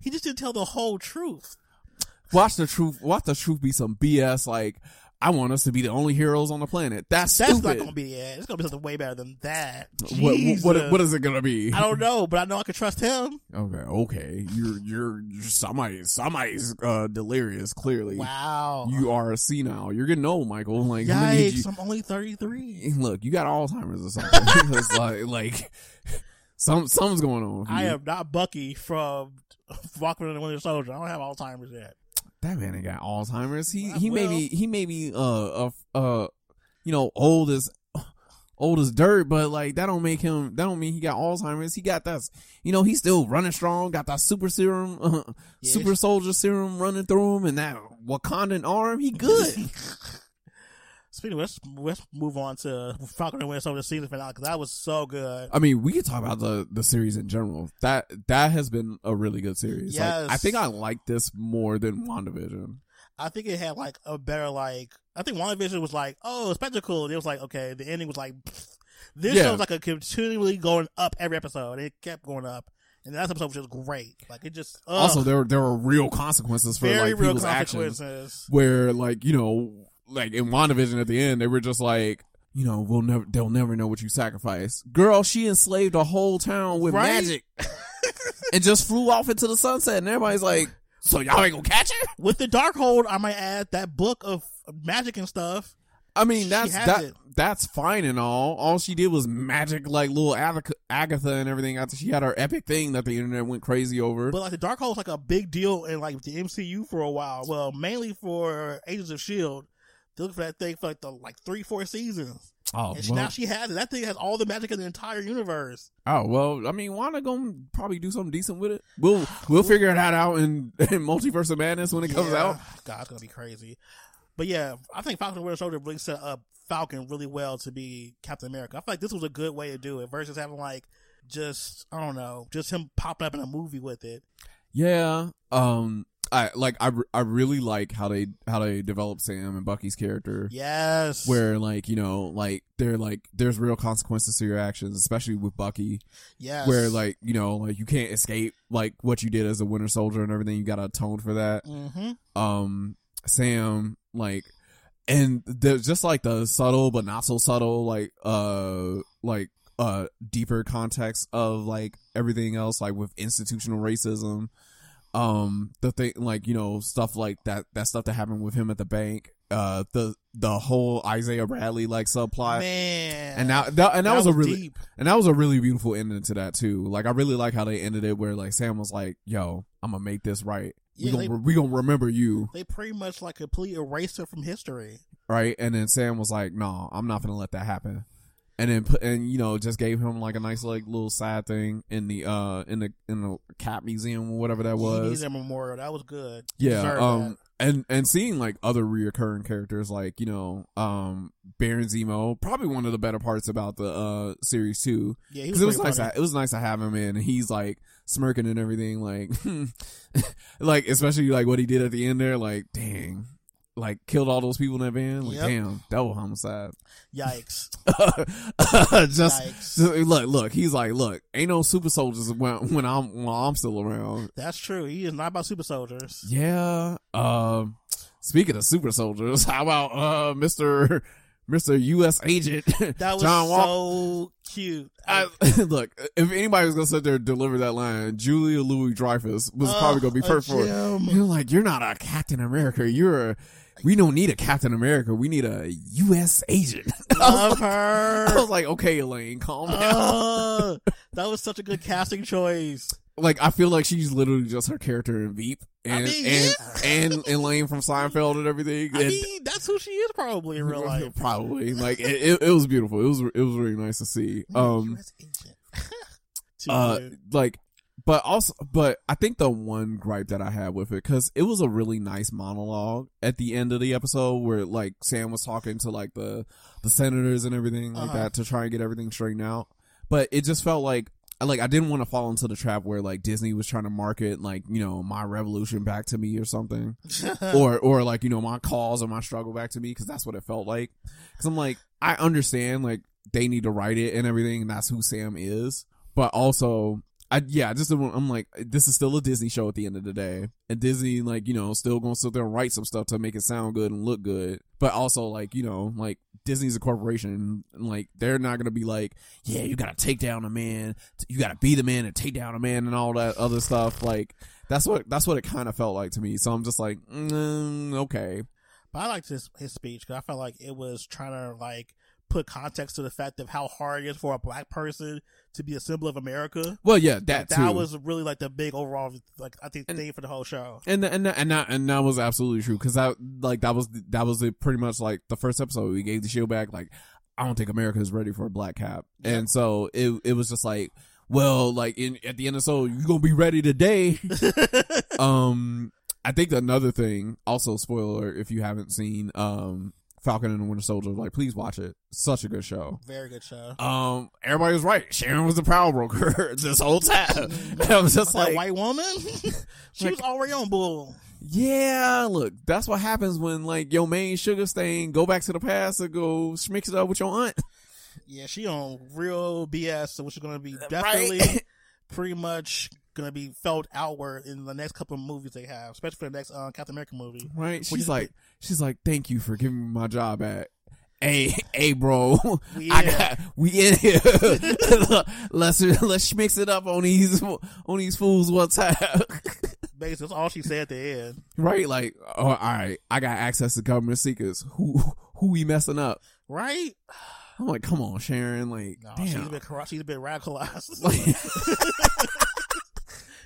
He just didn't tell the whole truth. Watch the truth. Watch the truth be some BS. Like I want us to be the only heroes on the planet. That's That's stupid. not gonna be it. It's gonna be something way better than that. what, what, Jesus. what, what is it gonna be? I don't know, but I know I can trust him. Okay, okay. You're you're, you're somebody somebody's uh delirious, clearly. Wow. You are a senile. You're getting old, Michael. Like I'm gonna need Yikes! you- I'm only 33. look, you got Alzheimer's or something. it's like like some something's going on. with I you. am not Bucky from Walking in the Winter Soldier. I don't have Alzheimer's yet. That man ain't got Alzheimer's. He I he may be he may be uh uh uh you know old as old as dirt, but like that don't make him that don't mean he got Alzheimer's. He got that you know he's still running strong. Got that super serum, uh, super soldier serum running through him, and that Wakandan arm. He good. Speaking of, let's let's move on to Falcon and Winter Soldier season finale because that was so good. I mean, we could talk about the the series in general. That that has been a really good series. Like, Yes. I think I like this more than WandaVision. I think it had like a better like. I think WandaVision was like, oh, spectacle. And it was like, okay, the ending was like. This Yeah. show was like a continually going up every episode. It kept going up, and that episode was just great. Like it just ugh, Also, there were there were real consequences for very like real people's actions. Where like you know, like in WandaVision at the end, they were just like. You know, we'll never, they'll never know what you sacrificed. Girl, she enslaved a whole town with Right? magic and just flew off into the sunset. And everybody's like, so y'all ain't gonna catch her? With the Darkhold, I might add that book of magic and stuff. I mean, that's that it. that's fine and all. All she did was magic, like little Agatha, Agatha and everything. After she had her epic thing that the internet went crazy over. But like the Darkhold was like a big deal in like the MCU for a while. Well, mainly for Agents of Shield. They looked for that thing for like the like three, four seasons. oh, And she, well, now she has it. That thing has all the magic in the entire universe. oh well. I mean, Wanda gonna probably do something decent with it. We'll we'll figure that out in, in Multiverse of Madness when it comes out. God, it's gonna be crazy. But yeah, I think Falcon and Winter Soldier really set up Falcon really well to be Captain America. I feel like this was a good way to do it versus having like just I don't know, just him popping up in a movie with it. Yeah. Um. I like. I, I really like how they how they develop Sam and Bucky's character. Yes. Where like you know like they're like there's real consequences to your actions, especially with Bucky. yes. where like you know like you can't escape like what you did as a winter soldier and everything you gotta atone for that hmm um sam like and there's just like the subtle but not so subtle like uh like uh deeper context of like everything else like with institutional racism um the thing like you know stuff like that that stuff that happened with him at the bank uh the the whole isaiah bradley like subplot Man. and now that, and that, was, a really deep. and that was a really beautiful ending to that too. Like I really like how they ended it where like Sam was like, "Yo, I'm gonna make this right," Yeah, we gonna we gonna remember you, They pretty much like completely erased her from history. right? And then Sam was like, "No, I'm not gonna let that happen." And then put and you know just gave him like a nice like little side thing in the uh in the in the Cap Museum or whatever that was. needed a memorial. That was good. Yeah, um, and and seeing like other reoccurring characters, like you know, um, Baron Zemo, probably one of the better parts about the uh series too, yeah, because it was nice. To, it was nice to have him in, and he's like smirking and everything, like, like especially like what he did at the end there, like, dang, like killed all those people in that van, like, Yep. damn, double homicide. Yikes! just, Yikes. just look, look, he's like, look, ain't no super soldiers when when I'm when I'm still around. That's true. He is not about super soldiers. Yeah. Um. Speaking of super soldiers, how about uh Mister Mister U.S. Agent That was John so cute. I, look, if anybody was gonna sit there and deliver that line, Julia Louis Dreyfus was Oh, probably gonna be perfect for it. You're like, you're not a Captain America. You're a. We don't need a Captain America. We need a U.S. agent. Love I her. was like, okay, Elaine, calm down. Oh, that was such a good casting choice. like I feel like she's literally just her character in Veep and mean, and yeah. and Elaine from Seinfeld and everything. I And- mean, that's who she is probably in real life. Probably like it, it, it was beautiful. It was it was really nice to see. Um, US agent. Uh, like, but also, but I think the one gripe that I had with it because it was a really nice monologue at the end of the episode where like Sam was talking to like the the senators and everything like Uh-huh. that to try and get everything straightened out. But it just felt like. Like I didn't want to fall into the trap where like Disney was trying to market like you know my revolution back to me or something. or or like you know my cause or my struggle back to me because that's what it felt like. Because I'm like I understand like they need to write it and everything, and that's who Sam is. But also, I yeah, just I'm like this is still a Disney show at the end of the day, and Disney like you know still gonna sit there and write some stuff to make it sound good and look good. But also like you know like Disney's a corporation, and like they're not gonna be like yeah you gotta take down a man, you gotta be the man and take down a man and all that other stuff like. That's what that's what it kind of felt like to me. So I'm just like, mm, okay, But I liked his his speech because I felt like it was trying to like put context to the fact of how hard it is for a black person to be a symbol of America. well, yeah, Like, that that was really like the big overall like I think thing for the whole show. and and and that and that was absolutely true because that like that was that was it pretty much like the first episode we gave the shield back like I don't think America is ready for a black cap and so it it was just like well like in at the end of the show you gonna be ready today um I think another thing also spoiler if you haven't seen um Falcon and the Winter Soldier like please watch it such a good show Very good show. um everybody was right Sharon was the power broker this whole time I was just that like white woman, she was already on bull. Yeah, look, that's what happens when like your main sugar stain go back to the past and go mix it up with your aunt. Yeah, she on real BS, which is going to be definitely pretty much going to be felt outward in the next couple of movies they have, especially for the next uh, Captain America movie. Right? She's like, she's like, thank you for giving me my job back. Hey, hey, bro, We I in. got we in here. let's let's mix it up on these on these fools one time. Basically, that's all she said at the end. right? Like, oh, all right, I got access to government secrets. Who who we messing up? Right? I'm like, come on, Sharon. Like, No, damn. she's been. She's been radicalized.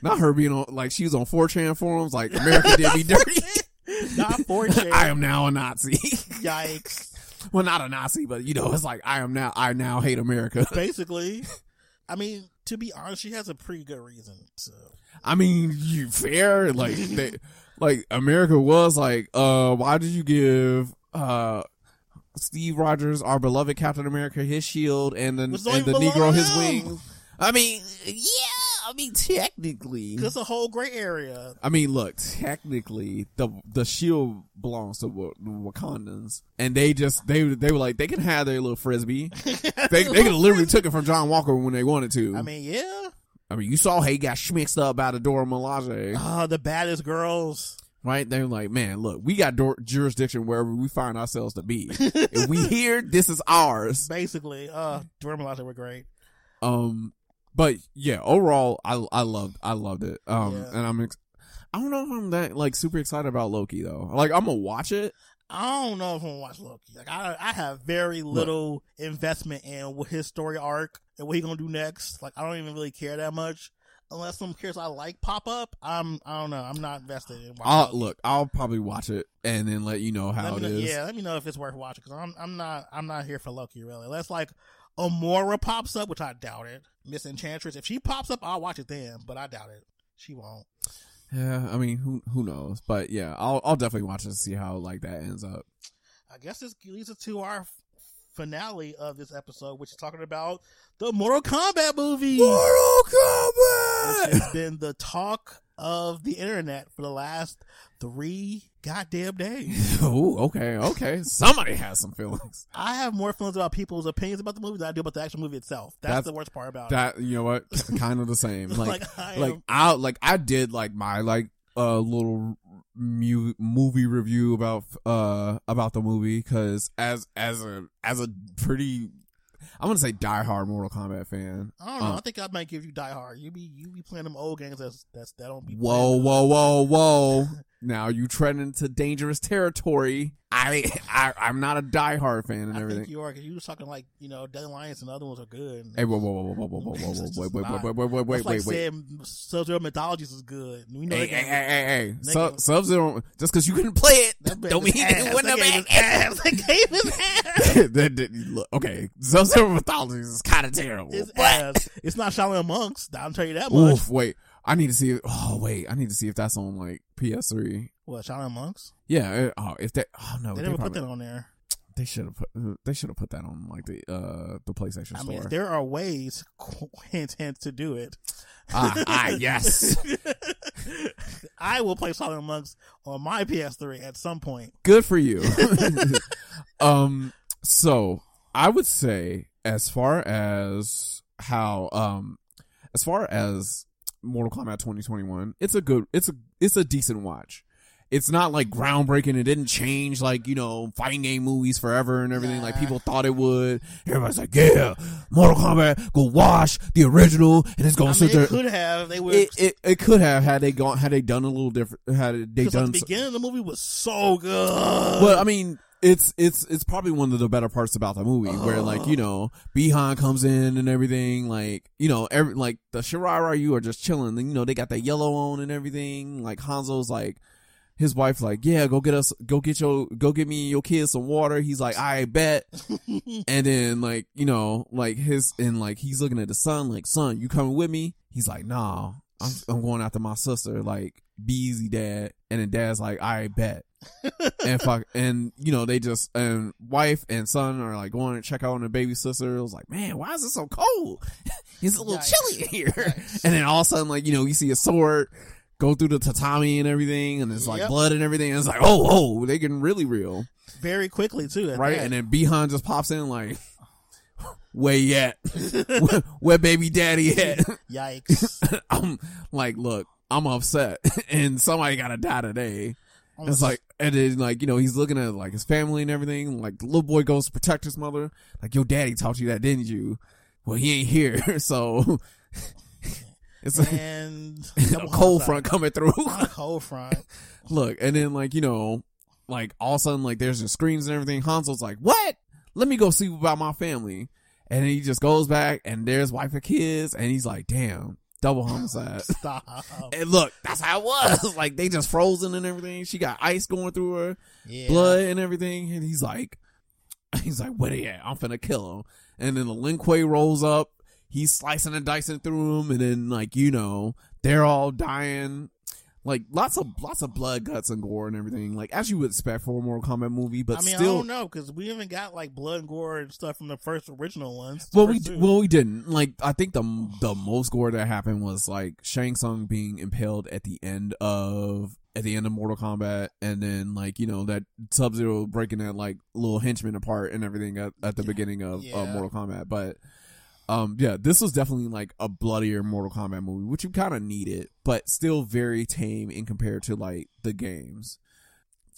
Not her being on like she was on 4chan forums like America did me dirty. Not 4chan. I am now a Nazi. Yikes. well, not a Nazi, but you know, it's like I am now. I now hate America. Basically, I mean, to be honest, she has a pretty good reason. So. I mean, you fair like they, like America was like, uh, why did you give uh Steve Rogers, our beloved Captain America, his shield, and then and the Negro his belong. wings? I mean, yeah, I mean technically. It's a whole gray area. I mean, look, technically, the the shield belongs to Wa- Wakandans, and they just they they were like they can have their little frisbee. they they could literally took it from John Walker when they wanted to. I mean, yeah. I mean, you saw how he got schmixed up by the Dora Milaje, Ah, the baddest girls. right? They're like, man, look, we got jurisdiction wherever we find ourselves to be. if we here, this is ours. Basically, uh, Dora Milaje were great. Um, but yeah, overall, I I loved I loved it. Um, Yeah. and I'm ex- I don't know if I'm that like super excited about Loki though. Like, I'm gonna watch it. I don't know if I'm gonna watch Loki. Like, I, I have very little investment in what his story arc and what he gonna do next. Like, I don't even really care that much. unless some characters I like pop up, I'm I don't know. I'm not invested in. I'll look. I'll probably watch it and then let you know how it know, is. yeah, let me know if it's worth watching because I'm I'm not I'm not here for Loki really. Unless like Amora pops up, which I doubt it. Miss Enchantress, if she pops up, I'll watch it then, but I doubt it. She won't. Yeah, I mean, who who knows? But yeah, I'll I'll definitely watch it to see how like that ends up. I guess this leads us to our finale of this episode, which is talking about the Mortal Kombat movie. Mortal Kombat, which has been the talk of the internet for the last three goddamn days. Ooh, okay, okay. Somebody has some feelings. I have more feelings about people's opinions about the movie than I do about the actual movie itself. That's, That's- the worst part about it. That you know what? kind of the same. Like Like, I like I like I did like my like uh little mu- movie review about uh about the movie because as as a as a pretty I'm gonna say diehard Mortal Kombat fan. I don't know. um, I think I might give you Die Hard. You be you be playing them old games that's that's that don't be. Whoa, whoa, whoa, whoa! Now you tread into dangerous territory. I, I I'm not a diehard fan and I everything. think you are because you was talking like you know Deadly Alliance and other ones are good. Hey, whoa, whoa, whoa, whoa, whoa, whoa, whoa, whoa, wait, wait, wait, wait, wait, wait, That's like wait, wait. saying Sub-Zero Mythologies is good. We know Hey, hey, game- hey, hey, hey. That Sub game- Sub Zero, just because you couldn't play it, game don't mean it wouldn't That game have is ass. That game is ass. Didn't look okay. Sub Zero Mythologies is kind of terrible. It's ass. It's not Shaolin Monks. I'll tell you that much. Oof, wait. I need to see. If, oh, wait. I need to see if that's on like PS3. What Shaolin Monks? Yeah. it- oh, if that. Oh no, They they, never put that on there. they should have put. They should have put that on like the uh the PlayStation I Store. mean, there are ways, hint, hint, to do it. ah, ah, yes. I will play Shaolin Monks on my PS3 at some point. Good for you. um. So I would say, as far as how um, as far as Mortal Kombat 2021, it's a good. It's a it's a decent watch. It's not like groundbreaking. It didn't change like, you know, fighting game movies forever and everything like people thought it would. Everybody's like, yeah, Mortal Kombat, go watch the original and it's gonna mean, sit there. it could have. They would. It, it, it could have had they gone, had they done a little different, had they done like, the so- beginning of the movie was so good. well, I mean, it's it's it's probably one of the better parts about the movie, where like you uh-huh. know, Bihan comes in and everything, like you know, every like the Shirai Ryu are just chilling. And you know, they got that yellow on and everything. Like Hanzo's like. His wife like, yeah, go get us, go get your, go get me and your kids some water. He's like, I bet. and then like, you know, like his, and like he's looking at the son, like, son, you coming with me? He's like, nah, I'm, I'm going after my sister. Like, be easy, dad. And then dad's like, I bet and fuck, and you know they just and wife and son are like going to check out on the baby sister. It was like, man, why is it so cold? it's a little Yikes. chilly in here. And then all of a sudden, like you know, you see a sword go through the tatami and everything, and it's like Yep. blood and everything. And it's like, oh, oh, they getting really real, very quickly too. right? that. And then Bihan just pops in like. Where yet? where, where baby daddy at? yikes! I'm like, look, I'm upset, and somebody gotta die today. Oh it's like, and then like, you know, he's looking at like his family and everything. Like the little boy goes to protect his mother. Like your daddy taught you that, didn't you? Well, he ain't here, so it's a, and a cold front coming through. Cold front. Look, and then like you know, like all of a sudden like there's the screams and everything. Hanzo's like, "What? Let me go see about my family." And he just goes back, and there's wife and kids, and he's like, "Damn, double homicide." Stop. And look, that's how it was. Like they just frozen and everything. She got ice going through her, Yeah. blood and everything. And he's like, he's like, where they at? I'm finna kill him. And then the Lin Kuei rolls up. He's slicing and dicing through them. And then like, you know, they're all dying. Like lots of, lots of blood, guts and gore and everything. Like as you would expect for a Mortal Kombat movie, but I mean, I don't know because we haven't got like blood and gore and stuff from the first original ones. Well, we two. well we didn't like. I think the the most gore that happened was like Shang Tsung being impaled at the end of at the end of Mortal Kombat, and then like you know that Sub Zero breaking that like little henchman apart and everything at, at the beginning of uh, Mortal Kombat. But um, yeah, this was definitely like a bloodier Mortal Kombat movie, which you kind of needed, but still very tame in compared to like the games.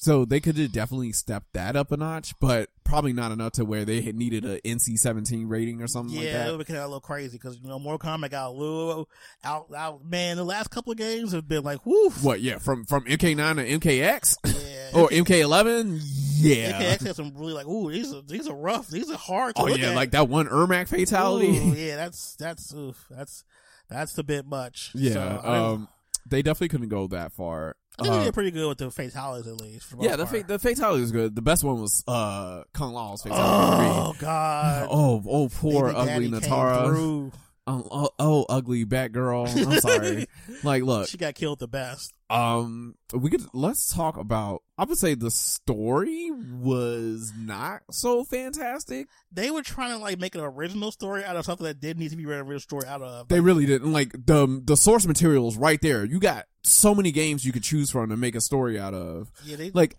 So they could have definitely stepped that up a notch, but probably not enough to where they had needed a NC seventeen rating or something like that. yeah, it would get a little crazy because you know Mortal Kombat got a little out. out man, the last couple of games have been like, whoo. What? Yeah, from from MK9 to MKX Yeah. or MK11. Yeah. MKX had some really like, ooh, these are these are rough. These are hard. Oh look yeah, at. like that one Ermac fatality. Ooh, yeah, that's that's oof, that's That's a bit much. Yeah, So, um, they definitely couldn't go that far. I think we Uh, did pretty good with the fatalities at least. The yeah, the part. fa- the fatality was good. The best one was uh Kung Lao's fatality. Oh God! Oh, oh, poor Baby ugly daddy Nitara. Um, oh, oh, ugly Batgirl. I'm sorry. like, look, She got killed the best. Um, we could let's talk about. I would say the story was not so fantastic. They were trying to like make an original story out of something that did need to be an original story out of. They really didn't like the the source material is right there. You got so many games you could choose from to make a story out of. yeah, they Like,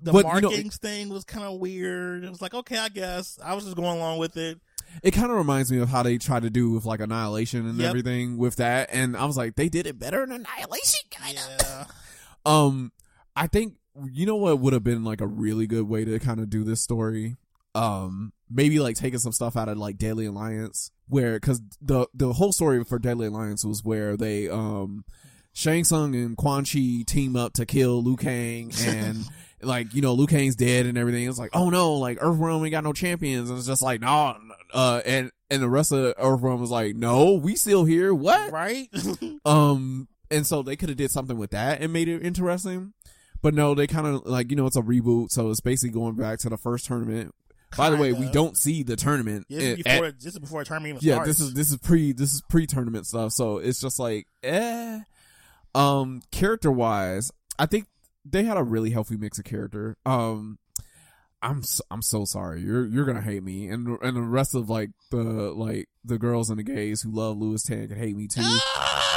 the but, you know, markings thing was kind of weird. It was like, okay, I guess I was just going along with it. It kind of reminds me of how they tried to do with like Annihilation and Yep. everything with that. And I was like, they did it better in Annihilation, kind of. Yeah, Um, I think you know what would have been like a really good way to kind of do this story. Um, maybe like taking some stuff out of like Deadly Alliance, where because the the whole story for Deadly Alliance was where they um, Shang Tsung and Quan Chi team up to kill Liu Kang and. Like you know, Liu Kang's dead and everything. It's like, oh no, like Earthrealm ain't got no champions. And it's just like, no, uh, and and the rest of Earthrealm was like, no, we still here. What? right. Um, and so they could have did something with that and made it interesting. But no, they kind of like you know it's a reboot, so it's basically going back to the first tournament. By the way, we don't see the tournament. This is before at- this is before tournament even yeah, starts. this is this is pre this is pre tournament stuff. So it's just like eh. Um, character wise, I think they had a really healthy mix of character. Um, I'm so, I'm so sorry. You're you're gonna hate me, and and the rest of like the like the girls and the gays who love Lewis Tan can hate me too.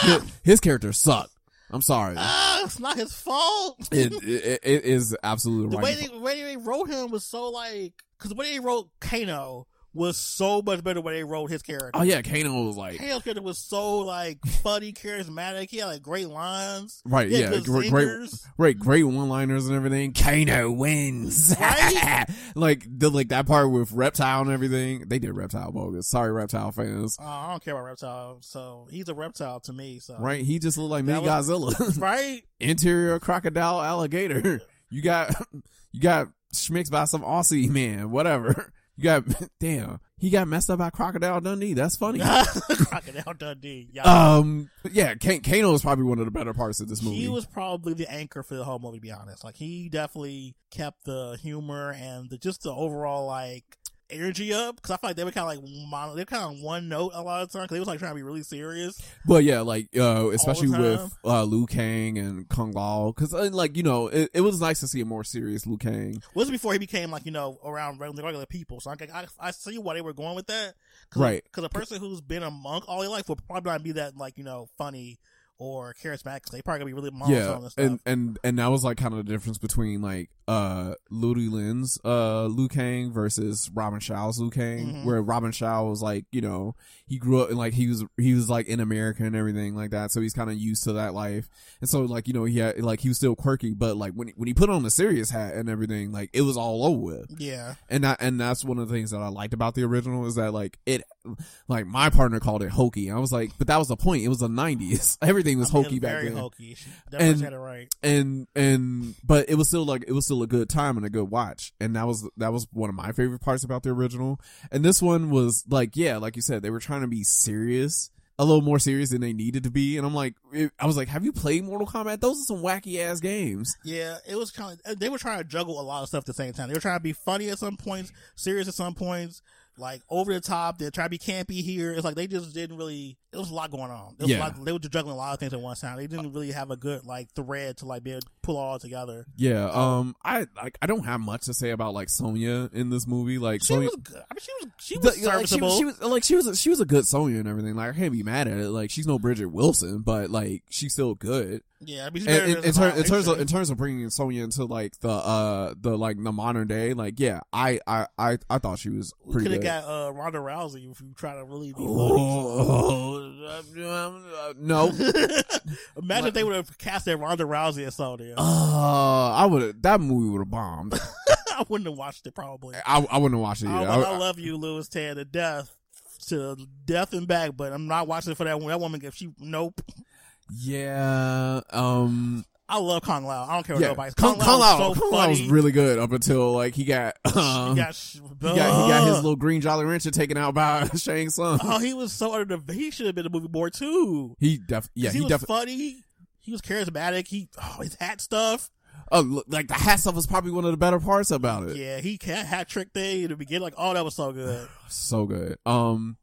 his, his character sucked. I'm sorry. ah, it's not his fault. It, it it is absolutely the right. way they, the way they wrote him was so like because the way they wrote Kano was so much better when they wrote his character. oh yeah, Kano was like Kano's character was so like funny, charismatic. He had like great lines. right, yeah, great, great, great, great one-liners and everything. Kano wins, Right? like the like that part with Reptile and everything. They did Reptile bogus. Sorry, Reptile fans. Oh, I don't care about reptile, so he's a reptile to me. So Right, he just looked like me, Godzilla. right? Interior crocodile alligator. You got you got schmixed by some Aussie man, whatever. You got damn. He got messed up by Crocodile Dundee. That's funny. Crocodile Dundee. Yeah. um, yeah, Kano is probably one of the better parts of this movie. He was probably the anchor for the whole movie. To be honest, like he definitely kept the humor and the, just the overall like energy up. Because I feel like they were kind of like mono, they were kind of one note a lot of times. Because they was like trying to be really serious. But yeah, like uh, especially with uh, Liu Kang and Kung Lao, because uh, like you know, it, it was nice to see a more serious Liu Kang. Was before he became like you know around regular, regular people. So I, I I see why they were going with that. Cause, Right. Because a person who's been a monk all their life will probably not be that like you know funny or charismatic. they probably gonna be really monotone yeah, and and and and that was like kind of the difference between like uh Ludi Lin's uh Liu Kang versus Robin Shou's Liu Kang, Mhm. where Robin Shaw was like you know he grew up and like he was he was like in America and everything like that, so he's kind of used to that life, and so like you know he had like he was still quirky, but like when he, when he put on the serious hat and everything, like it was all over with. yeah. and that and that's one of the things that I liked about the original is that like it like my partner called it hokey. I was like, but that was the point. It was the nineties. Everything was hokey back very then. hokey. Definitely And- right. And and but it was still like it was still a good time and a good watch. And that was that was one of my favorite parts about the original. And this one was like, yeah, like you said, they were trying to be serious. A little more serious than they needed to be, and I'm like, it- I was like, "Have you played Mortal Kombat? Those are some wacky ass games." Yeah, it was kind of. They were trying to juggle a lot of stuff at the same time. They were trying to be funny at some points, serious at some points, like over the top. They try to be campy here. It's like they just didn't really. It was a lot going on. Was Yeah. lot, they were just juggling a lot of things at one time. They didn't really have a good like thread to like be able to pull all together. Yeah, um, I like I don't have much to say about like Sonya in this movie. Like She Sonya, was good. I mean, she was she The- was like, she, serviceable. she was like she was a, she was a good Sonya and everything. Like I can't be mad at it. Like she's no Bridget Wilson, but like she's still good. yeah, I mean, And, in, in, ter- in terms of in terms of bringing Sonya into like the uh the like the modern day, like yeah, I I I, I thought she was pretty could have good. Got uh, Ronda Rousey if you try to really be funny. No. Imagine if they would have casted Ronda Rousey as Sonya. Uh, I would that movie would have bombed. I wouldn't have watched it probably. I I wouldn't have watched it. I, Either. I, I- love you, Lewis Tan, to death, to death and back. But I'm not watching it for that. That woman, if she, nope. Yeah. Um. I love Kung Lao. I don't care what Yeah, nobody. Kung, Kung Lao, was so Kung Lao was really good up until like he got, uh, he he, got, sh- got he got his little green Jolly Rancher taken out by Shang Tsung. Oh, he was so under the. He should have been a movie more too. he def yeah he, he, was definitely funny. He was charismatic. He oh, his hat stuff. oh look, like the hat stuff was probably one of the better parts about it. Yeah, he cat hat trick thing in the beginning. Like, oh, that was so good. So good. Um,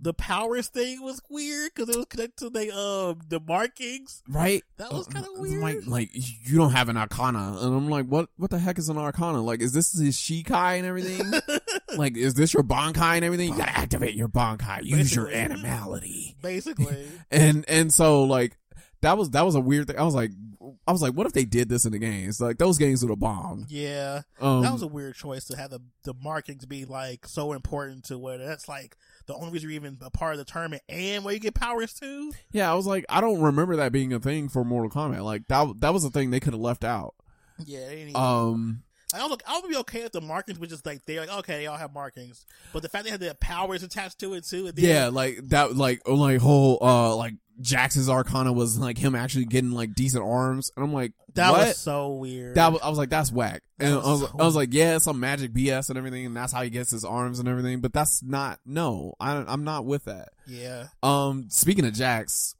The powers thing was weird because it was connected to the um the markings. right? That was kinda Uh, weird. Like, like you don't have an arcana, and I'm like, what? What the heck is an arcana? Like, is this his Shikai and everything? like, is this your Bankai and everything? You gotta activate your Bankai. Use your animality. Basically, And and so like that was that was a weird thing. I was like, I was like, what if they did this in the games? Like those games would have bombed. yeah, Um, that was a weird choice to have the the markings be like so important to where that's like the only reason you're even a part of the tournament and where you get powers too. yeah, I was like, I don't remember that being a thing for Mortal Kombat. Like that that was a thing they could have left out. Yeah, they didn't even- Um, I was I would be okay if the markings were just like they're like okay they all have markings, but the fact they had the powers attached to it too. yeah, like that, like oh, like whole uh like Jax's Arcana was like him actually getting like decent arms, and I'm like, that what? was so weird. That was, I was like, that's whack. And That I was, was I was like, yeah, it's some magic BS and everything, and that's how he gets his arms and everything. But that's not. No, I, I'm not with that. yeah, Um, speaking of Jax,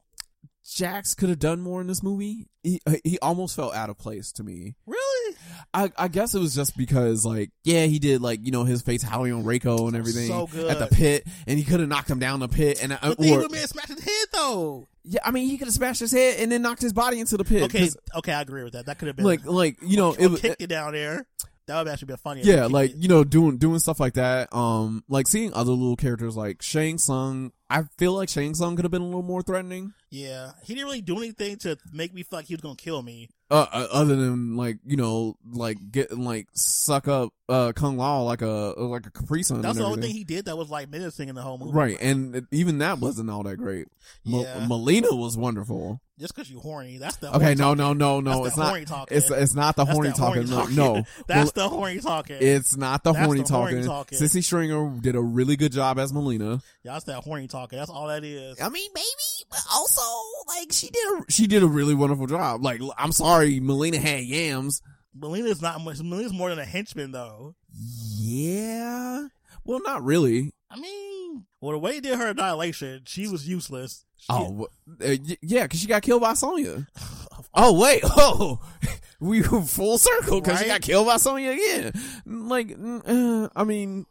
Jax could have done more in this movie. He he almost felt out of place to me. really. I I guess it was just because like yeah he did like you know his fatality on Reiko and everything So good. at the pit and he could have knocked him down the pit and But the or Evil Man smashed his head though. yeah I mean he could have smashed his head and then knocked his body into the pit. Okay, okay, I agree with that. That could have been like like you know it was kicked it down there. That would actually been funny. yeah like you know doing doing stuff like that um like seeing other little characters like Shang Tsung I feel like Shang Tsung could have been a little more threatening yeah, he didn't really do anything to make me feel like he was gonna kill me. Uh, uh other than like you know like getting like suck up uh Kung Lao like a like a Capri Sun That's the only thing he did that was like menacing in the whole movie. right and even that wasn't all that great Yeah. Mileena was wonderful Just because you horny, that's the okay horny no talking. no no no it's not horny talking. it's it's not the That's horny talking no talking. no that's Well, the horny talking. it's not the horny the horny talking. talking. Sisi Stringer did a really good job as Mileena. yeah, that's that horny talking. That's all that is. I mean, maybe, but also like she did a she did a really wonderful job. Like, I'm sorry, Mileena had yams. Mileena's not much. Mileena's more than a henchman though. Yeah, well, not really. I mean, well, the way he did her annihilation, she was useless. Oh, uh, yeah, because she got killed by Sonya. Oh wait, oh, we full circle because she got killed by Sonya again. Like, uh, I mean,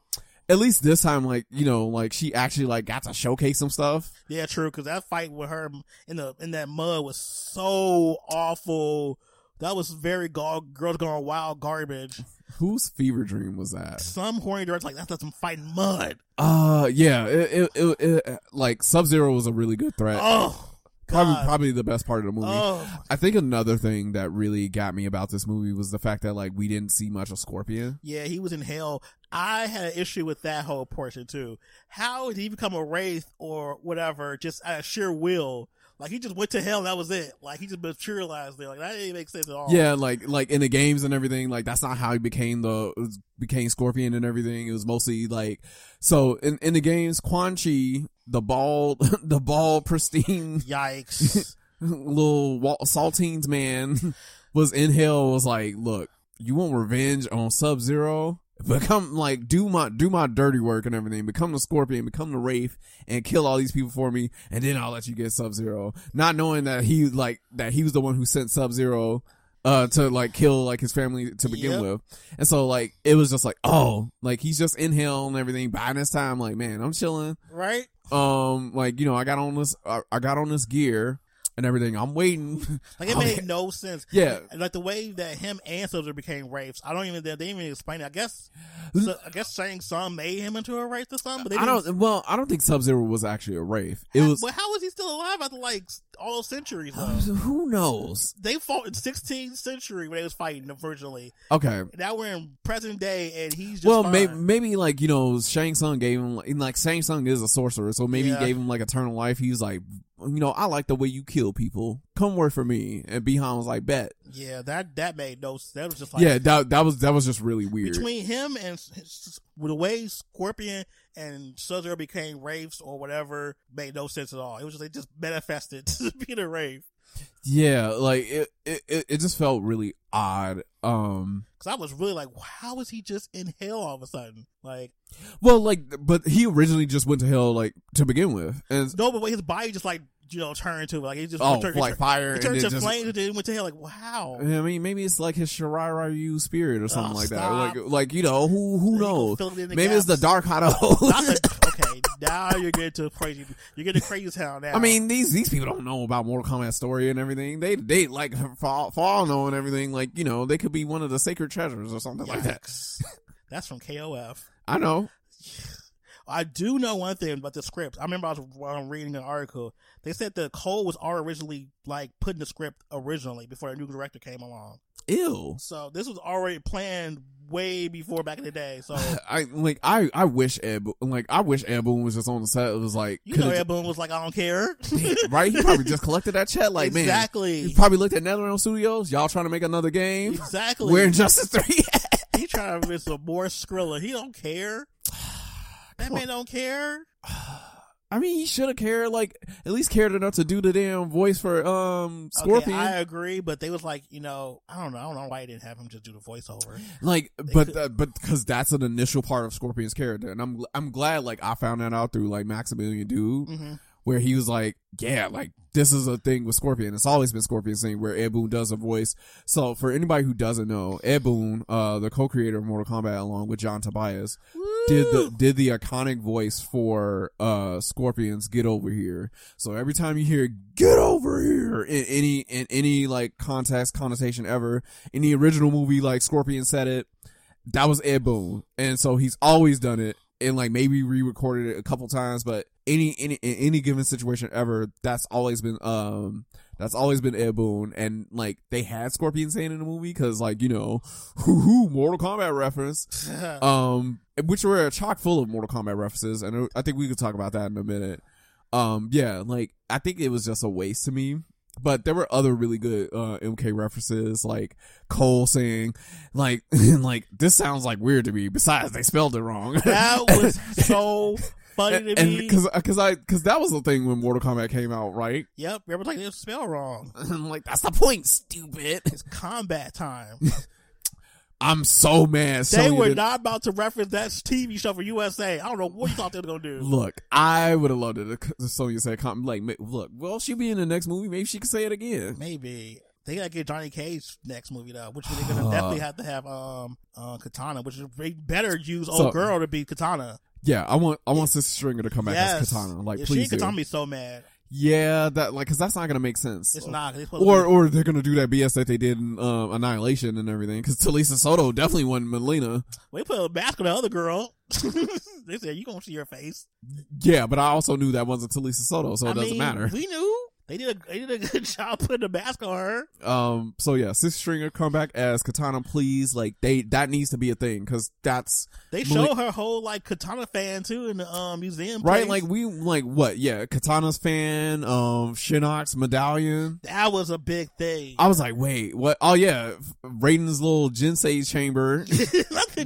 at least this time, like you know, like she actually like got to showcase some stuff. Yeah, true. Because that fight with her in the in that mud was so awful. That was very go- girls going wild garbage. Whose fever dream was that? Some horny directors like that's some fighting mud. Uh, yeah, it, it, it, it like Sub Zero was a really good threat. Oh, probably, God. probably the best part of the movie. oh, I think another thing that really got me about this movie was the fact that like we didn't see much of Scorpion. yeah, he was in hell. I had an issue with that whole portion too. How did he become a wraith or whatever just out of sheer will? Like he just went to hell. That was it. Like he just materialized there. Like that didn't make sense at all. Yeah, like like in the games and everything, like that's not how he became the became Scorpion and everything. It was mostly like so in in the games, Quan Chi, the bald the bald pristine Yikes. little saltines man was in hell was like, look, you want revenge on Sub Zero? Become like do my do my dirty work and everything. Become the Scorpion, become the Wraith, and kill all these people for me, and then I'll let you get Sub Zero. Not knowing that he like that he was the one who sent Sub Zero uh to like kill like his family to begin Yep. with. And so like it was just like, oh, like he's just in hell and everything. By this time, like, man, I'm chilling right? um like you know i got on this I, I got on this gear and everything i'm waiting Like it I'm- made no sense. yeah like the way that him and Soldier became wraiths, I don't even they didn't even explain it. I guess so, I guess Shang Tsung made him into a wraith or something. But they i don't well i don't think sub-zero was actually a wraith it was But how was he still alive after like all those centuries? Though? who knows they fought in 16th century when they was fighting originally. okay Now we're in present day, and he's just well maybe, maybe like you know shang Tsung gave him like, like shang Tsung is a sorcerer so maybe Yeah. he gave him like eternal life he was like you know i like the way you kill people come work for me and Bihan was like bet yeah, that that made no. sense. That was just like yeah that that was that was just really weird between him and s- the way Scorpion and Sub-Zero became wraiths or whatever made no sense at all. It was just they just manifested to be the wraith. yeah, like it, it, it just felt really odd. Um, Cause I was really like, how is he just in hell all of a sudden? Like, well, like, but he originally just went to hell like to begin with, and no, but his body just like you know turned to like he just oh, turned, like fire, It turned to just, flames and then went to hell. Like, wow. I mean, maybe it's like his Shirai Ryu spirit or something Oh, like that. Like, like you know, who who knows? fill it in the Maybe it's the. Dark the- okay, now you're getting to crazy. You're getting crazy town now. I mean, these these people don't know about Mortal Kombat story and everything. They they like fall all, for know and everything. Like you know, they could be one of the sacred treasures or something like that. That's from KOF. I know. I do know one thing about the script. I remember I was reading an article. They said the Cole was already originally like put in the script originally before a new director came along. Ew. So this was already planned way before back in the day. So I like I I wish Ed like I wish Ed Boon was just on the set. It was like you know, Ed Boon was like, I don't care. right? He probably just collected that check. Like man, exactly. he probably looked at NetherRealm Studios. Y'all trying to make another game? Exactly. Where Injustice Three? he trying to miss some more Skrilla. He don't care. That man don't care. I mean, he should have cared. Like at least cared enough to do the damn voice for um Scorpion. Okay, I agree, but they was like, you know, I don't know, I don't know why they didn't have him just do the voiceover. Like, but uh, but because that's an initial part of Scorpion's character, and I'm I'm glad like I found that out through like Maximilian Dood, Mm-hmm. Where he was like, yeah, like this is a thing with Scorpion. It's always been Scorpion's thing where Ed Boon does a voice. So for anybody who doesn't know, Ed Boon, uh, the co-creator of Mortal Kombat, along with John Tobias, did the did the iconic voice for uh Scorpion's "Get Over Here." So every time you hear "Get Over Here" in any in any like context connotation ever in the original movie, like Scorpion said it, that was Ed Boon, and so he's always done it. And like maybe re-recorded it a couple times, but any any in any given situation ever, that's always been um that's always been Ed Boon, and like they had Scorpion saying in the movie because like you know, hoo hoo Mortal Kombat reference, um, which were a chock full of Mortal Kombat references, and I think we could talk about that in a minute. Um, yeah, like I think it was just a waste to me. But there were other really good uh, MK references, like Cole saying, like, like this sounds like weird to me. Besides, they spelled it wrong. That was so funny to and me. because because I because that was the thing when Mortal Kombat came out, right? yep, everyone's like, it was spelled wrong. I'm like, that's the point, stupid. It's combat time. I'm so mad. they Sony were didn't- not about to reference that TV show for USA. I don't know what you thought they were going to do. Look, I would have loved it if Sonya said, like, look, well, she'll be in the next movie. Maybe she could say it again. Maybe. They gotta get Johnny Cage next movie though, which they're gonna definitely have to have um uh, Kitana, which is they better use old So- girl to be Kitana. Yeah, I want, I want Sisi Stringer to come back yes, as Kitana. Like, she please do. Kitana, be so mad. Yeah, that like, cause that's not gonna make sense. It's not. Supposed Or, be- or they're gonna do that BS that they did in um, Annihilation and everything. Cause Talisa Soto definitely wasn't Mileena. we put a mask on the other girl. they said you gonna see your face. Yeah, but I also knew that wasn't Talisa Soto, so it I doesn't mean, matter. We knew they did a they did a good job putting a mask on her. Um, so yeah, Sisi Stringer come back as Kitana, please. Like they, that needs to be a thing because that's They Malik- show her whole like Kitana fan too in the um museum. right. place. Like we, like what? Yeah, Kitana's fan, um, Shinnok's medallion. that was a big thing. I was like, wait, what? Oh yeah, Raiden's little Jinsei chamber.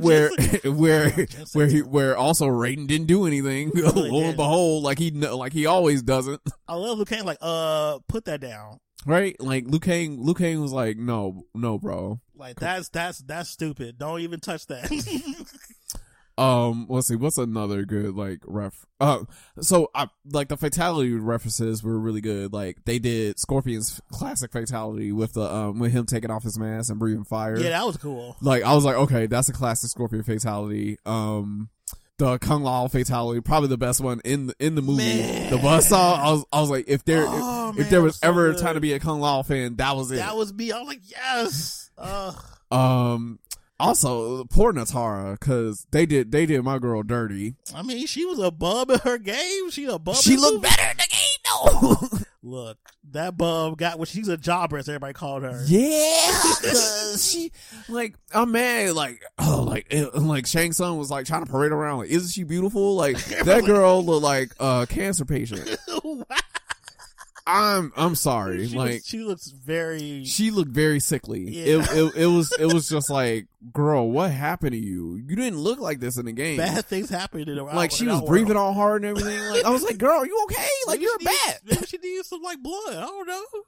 Where, where, where he, where also Raiden didn't do anything. Lo and behold, like he, like he always doesn't. I love Liu Kang like uh put that down. Right? Like Liu Kang, Liu Kang was like, no, no, bro. Like that's that's that's stupid. Don't even touch that. Um, let's see, what's another good like ref? Uh, so I like the fatality references were really good. Like they did Scorpion's classic fatality with the um with him taking off his mask and breathing fire. yeah, that was cool. Like I was like, okay, that's a classic Scorpion fatality. Um, the Kung Lao fatality, probably the best one in the in the movie. Man. The buzzsaw, I was I was like, if there Oh, if, man, if there was so ever a good. time to be a Kung Lao fan, that was it. That was me. I was like, yes. Ugh. um. Also, poor Nitara, cause they did they did my girl dirty. I mean, she was a bub in her game. She a bub. She looked movie. better in the game though. Look, that bub got what she's a jobber, as everybody called her. Yeah, cause she like I'm mad. Like oh, like it- like Shang Tsung was like trying to parade around. Like, isn't she beautiful? Like that girl looked like a cancer patient. I'm I'm sorry. she, like was, she looks very. she looked very sickly. Yeah. It, it it was it was just like, girl, what happened to you? You didn't look like this in the game. Bad things happened in the like she was breathing all hard and everything. Like I was like, girl, are you okay? Like Maybe you're she needs- bad. Maybe she needs some like blood. I don't know.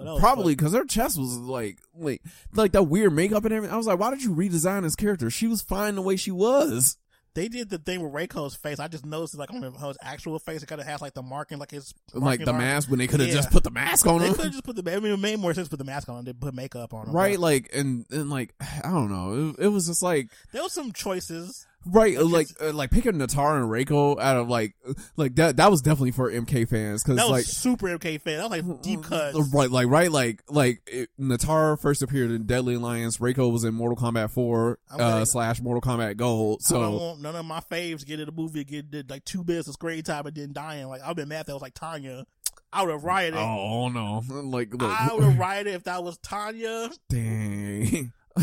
Oh, Probably because her chest was like, like, like that weird makeup and everything. I was like, why did you redesign this character? She was fine the way she was. They did the thing with Reiko's face. I just noticed like on his actual face, it kind of has like the marking, like his Like the mark. mask when they could have Yeah. just put the mask on They could have just put the. I mean, it made more sense to put the mask on than put makeup on him. Right, but like, and, and like, I don't know. It, it was just like, There was some choices. Right, uh, like, uh, like picking Nitara and Reiko out of like, uh, like that, that was definitely for MK fans. Cause That was like, super MK fan. That was like deep cuts. Right, like right, like like it, Nitara first appeared in Deadly Alliance. Reiko was in Mortal Kombat Four uh, slash Mortal Kombat Gold. I don't So want none of my faves get in the movie get did like two minutes of screen time and then dying. Like I've been mad that was like Tanya. I would have rioted. oh, oh no, like look, I would have rioted if that was Tanya. dang.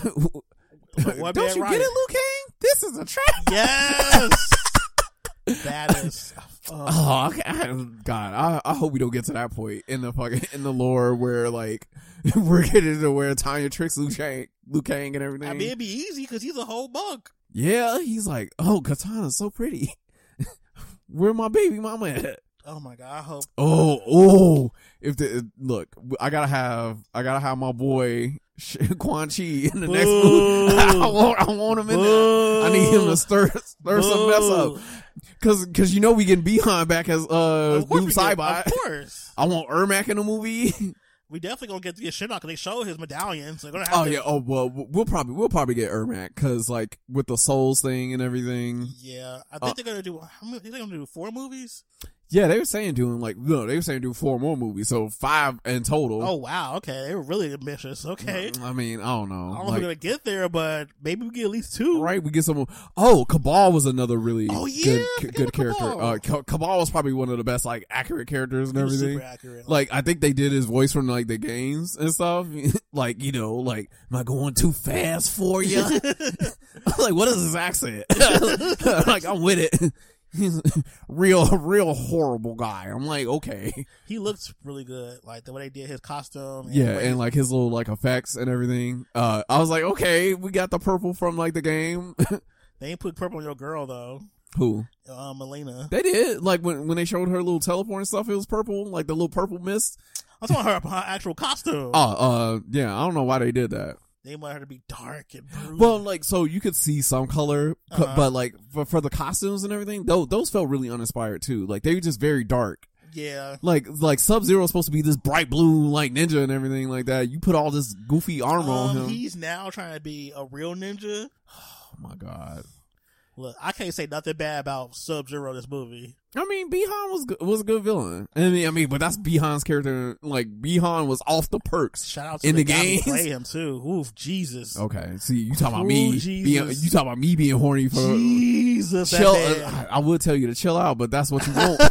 one Don't you riot. get it, Liu Kang? This is a trap. Yes. that is. Uh, Oh okay. God, I, I hope we don't get to that point in the fucking in the lore where like we're getting to where Tanya tricks Liu Kang, Liu Kang and everything. I mean, it'd be easy because he's a whole monk. yeah, he's like, oh, Kitana's so pretty. Where my baby mama at? Oh my god! I hope. Oh, oh! If the look, I gotta have, I gotta have my boy Quan Chi in the next movie. I want, I want him in there. I need him to stir, stir some mess up, cause, cause you know we getting Bihan back as uh Of course we get- Saibot. Of course. I want Ermac in the movie. We definitely gonna get to get shit out because they show his medallions. Have oh to, yeah. Oh well, we'll probably we'll probably get Ermac, cause like with the Souls thing and everything. Yeah, I think Uh, they're gonna do. How many? They're gonna do four movies. Yeah, they were saying doing like no, they were saying do four more movies, so five in total. Oh wow, okay, they were really ambitious. Okay, I mean, I don't know. I don't know if we're gonna get there, but maybe we get at least two. Right, we get some. Oh, Kabal was another really Oh, yeah, good, good, character. Kabal. Uh, Kabal was probably one of the best, like accurate characters and everything. super accurate. Like I think they did his voice from like the games and stuff. like you know, like am I going too fast for you? like what is his accent? like I'm with it. He's a real, real horrible guy. I'm like, okay, he looks really good. Like the way they did his costume. yeah, and like his little like effects and everything. Uh, I was like, okay, we got the purple from like the game. they ain't put purple on your girl though. Who? Uh, Mileena. They did. Like when when they showed her little teleport and stuff, it was purple, like the little purple mist. I'm talking about her, her actual costume. Oh, uh, yeah. I don't know why they did that. They want her to be dark and brooding. Well, like so you could see some color, Uh-huh. but like for, for the costumes and everything, those those felt really uninspired too. Like they were just very dark. yeah. Like like Sub Zero is supposed to be this bright blue like ninja and everything like that. You put all this goofy armor on Um, him. he's now trying to be a real ninja. oh my god. Look, I can't say nothing bad about Sub Zero this movie. I mean, Bihan was good, was a good villain. I mean, I mean, but that's Bihan's character. Like Bihan was off the perks. Shout out to In the, the games? play him too. Oof, Jesus, Okay, see, you talking about me? Jesus. Being, you talking about me being horny for Jesus, that chill? I I would tell you to chill out, but that's what you want.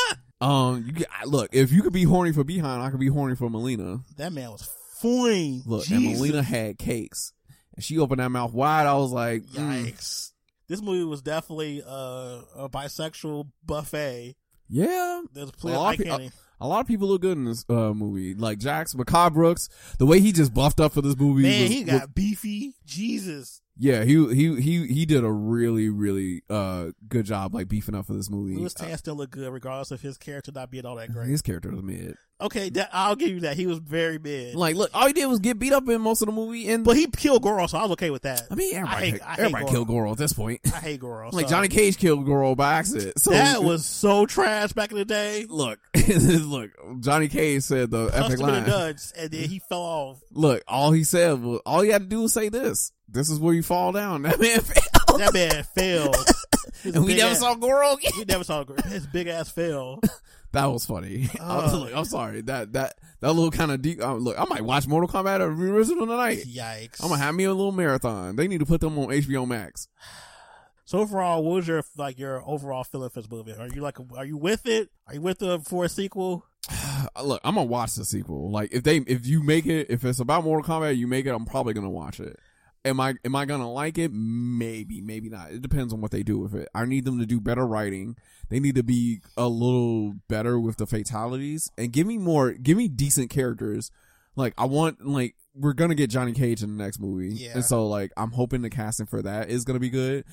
um, you look, if you could be horny for Bihan, I could be horny for Mileena. that man was fine. Look, and Jesus. Mileena had cakes, and she opened that mouth wide. I was like, mm, Yikes. This movie was definitely uh, a bisexual buffet. yeah. There's A plenty lot, of pe- a, a lot of people look good in this uh, movie, like Jax, Mehcad Brooks. The way he just buffed up for this movie, Man, was- he was- got beefy. Jesus. Yeah, he he he he did a really really uh good job, like beefing up for this movie. Lewis Tan still look good, regardless of his character not being all that great. His character was mid. Okay, that, I'll give you that. He was very mid. Like, look, all he did was get beat up in most of the movie, and but he killed Goro, so I was okay with that. I mean, everybody, I hate- I everybody Goro. killed Goro at this point. I hate Goro. like so- Johnny Cage killed Goro by accident. So that was so trash back in the day. look, look. Johnny Cage said the epic the line. nuts, and then he fell off. Look, all he said was, all he had to do was say this. This is where you fall down. That man That man fell. And we never ass- saw Goro again. We never saw Goro. his big ass fell. That was funny. I was like, I'm sorry. That that that little kind of deep. Uh, look, I might watch Mortal Kombat original tonight. Yikes! I'm gonna have me a little marathon. They need to put them on HBO Max. So overall, what was your like your overall feeling for this movie? Are you like, are you with it? Are you with the for a sequel? Uh, Look, I'm gonna watch the sequel. Like if they if you make it, if it's about Mortal Kombat, you make it. I'm probably gonna watch it. Am I am I gonna like it? Maybe, maybe not. It depends on what they do with it. I need them to do better writing. They need to be a little better with the fatalities and give me more. Give me decent characters. Like I want like we're gonna get Johnny Cage in the next movie, Yeah. and so like I'm hoping the casting for that is gonna be good.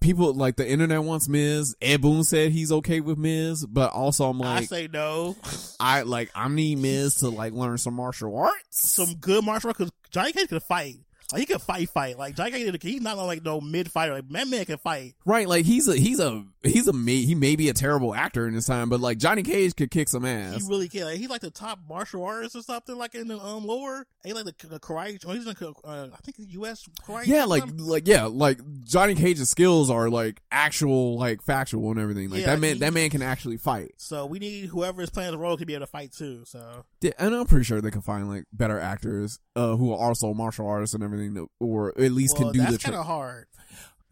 people like the internet wants Miz. Ed Boon said he's okay with Miz, but also I'm like, I say no. I like I need Miz to like learn some martial arts. Some good martial arts because Johnny Cage can fight. Like he could fight, fight. Like Johnny Cage, he's not like no mid fighter. Like that man can fight. Right, like he's a he's a he's a he may be a terrible actor in his time, but like Johnny Cage could kick some ass. He really can. Like, he's like the top martial artist or something. Like in the um lower, he like the, the karate. Or he's like uh, I think the U.S. karate. Yeah, like like yeah, like Johnny Cage's skills are like actual like factual and everything. Like Yeah, that man he- that man can actually fight. So we need whoever is playing the role to be able to fight too. So Yeah, and I'm pretty sure they can find like better actors uh who are also martial artists and everything that, or at least well, can do that's the kind trick. of hard.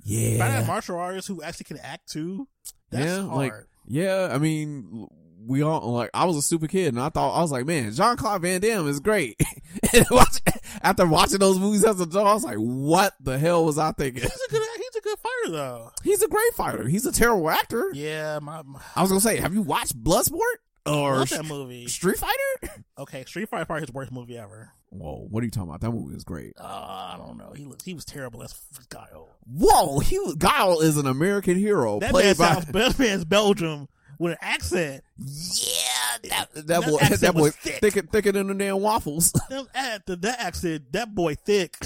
Yeah. Finding martial artists who actually can act too. That's yeah, hard. like yeah, I mean, we all like I was a stupid kid, and I thought I was like, man, Jean Claude Van Damme is great. watch, after watching those movies as a adult, I was like, what the hell was I thinking? he's a good. He's a good fighter though. He's a great fighter. He's a terrible actor. Yeah, my, my I was gonna say, have you watched Bloodsport or love that movie. Street Fighter? Okay, Street Fighter is probably his worst movie ever. Whoa, what are you talking about? That movie is great. Uh, I don't know. He looked, he was terrible as Guile. Whoa, he was, Guile is an American hero That man played by sounds that man's Belgium with an accent. yeah that that, that boy that boy was thick. thicker thicker than the damn waffles. That, that, that accent, that boy thick.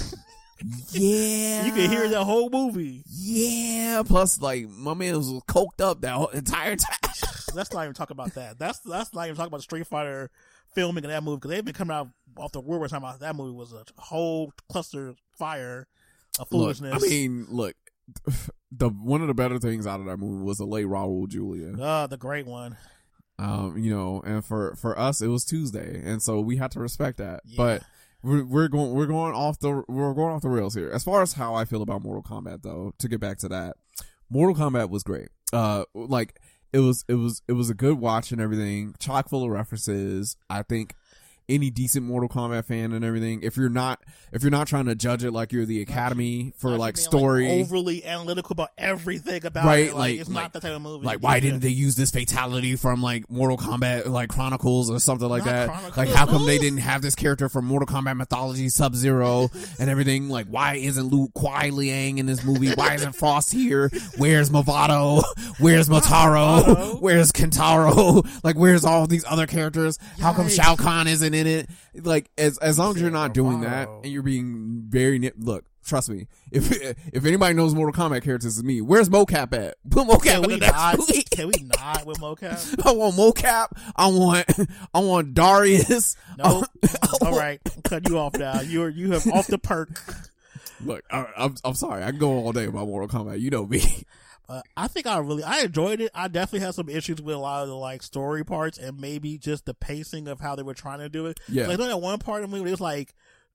yeah, You can hear the whole movie. Yeah, plus like my man was coked up that whole entire time. Let's not even talk about that. That's that's not even talk about the Street Fighter filming of that movie because they've been coming out off the word we're talking about that movie was a whole cluster fire of Look, foolishness. I mean, look, the one of the better things out of that movie was the late Raul Julia. uh, the great one. Um, you know, and for for us it was Tuesday, and so we had to respect that. Yeah. But we're, we're going we're going off the we're going off the rails here. As far as how I feel about Mortal Kombat, though, to get back to that, Mortal Kombat was great. Uh, like it was it was it was a good watch and everything, chock full of references. I think any decent Mortal Kombat fan and everything, if you're not if you're not trying to judge it like you're the Academy for Not like story, overly analytical about everything about Right, it. Like, like- it's like- not that type of movie. like why didn't they use this fatality from like Mortal Kombat like Chronicles or something like Not that? Chronicles. Like how come they didn't have this character from Mortal Kombat mythology, Sub Zero, and everything? Like why isn't Luke Kuai Liang in this movie? Why isn't Frost here? Where's Movado? Where's Motaro? Motaro. Where's Kintaro? Like where's all these other characters? How come Yikes. Shao Kahn isn't in it? Like as as long as you're not doing that and you're being very nit- look. Trust me. If if anybody knows Mortal Kombat characters, it's me. Where's Mokap at? Put Mokap Can in we the next not? movie. Can we not with Mokap? I want Mokap. I want I want Darius. No. All right, I'm cutting you off now. You're you have off the perk. Look, I, I'm I'm sorry. I can go all day about Mortal Kombat. You know me. Uh, I think I really I enjoyed it. I definitely had some issues with a lot of the like story parts and maybe just the pacing of how they were trying to do it. Yeah. like that one part of movie it was like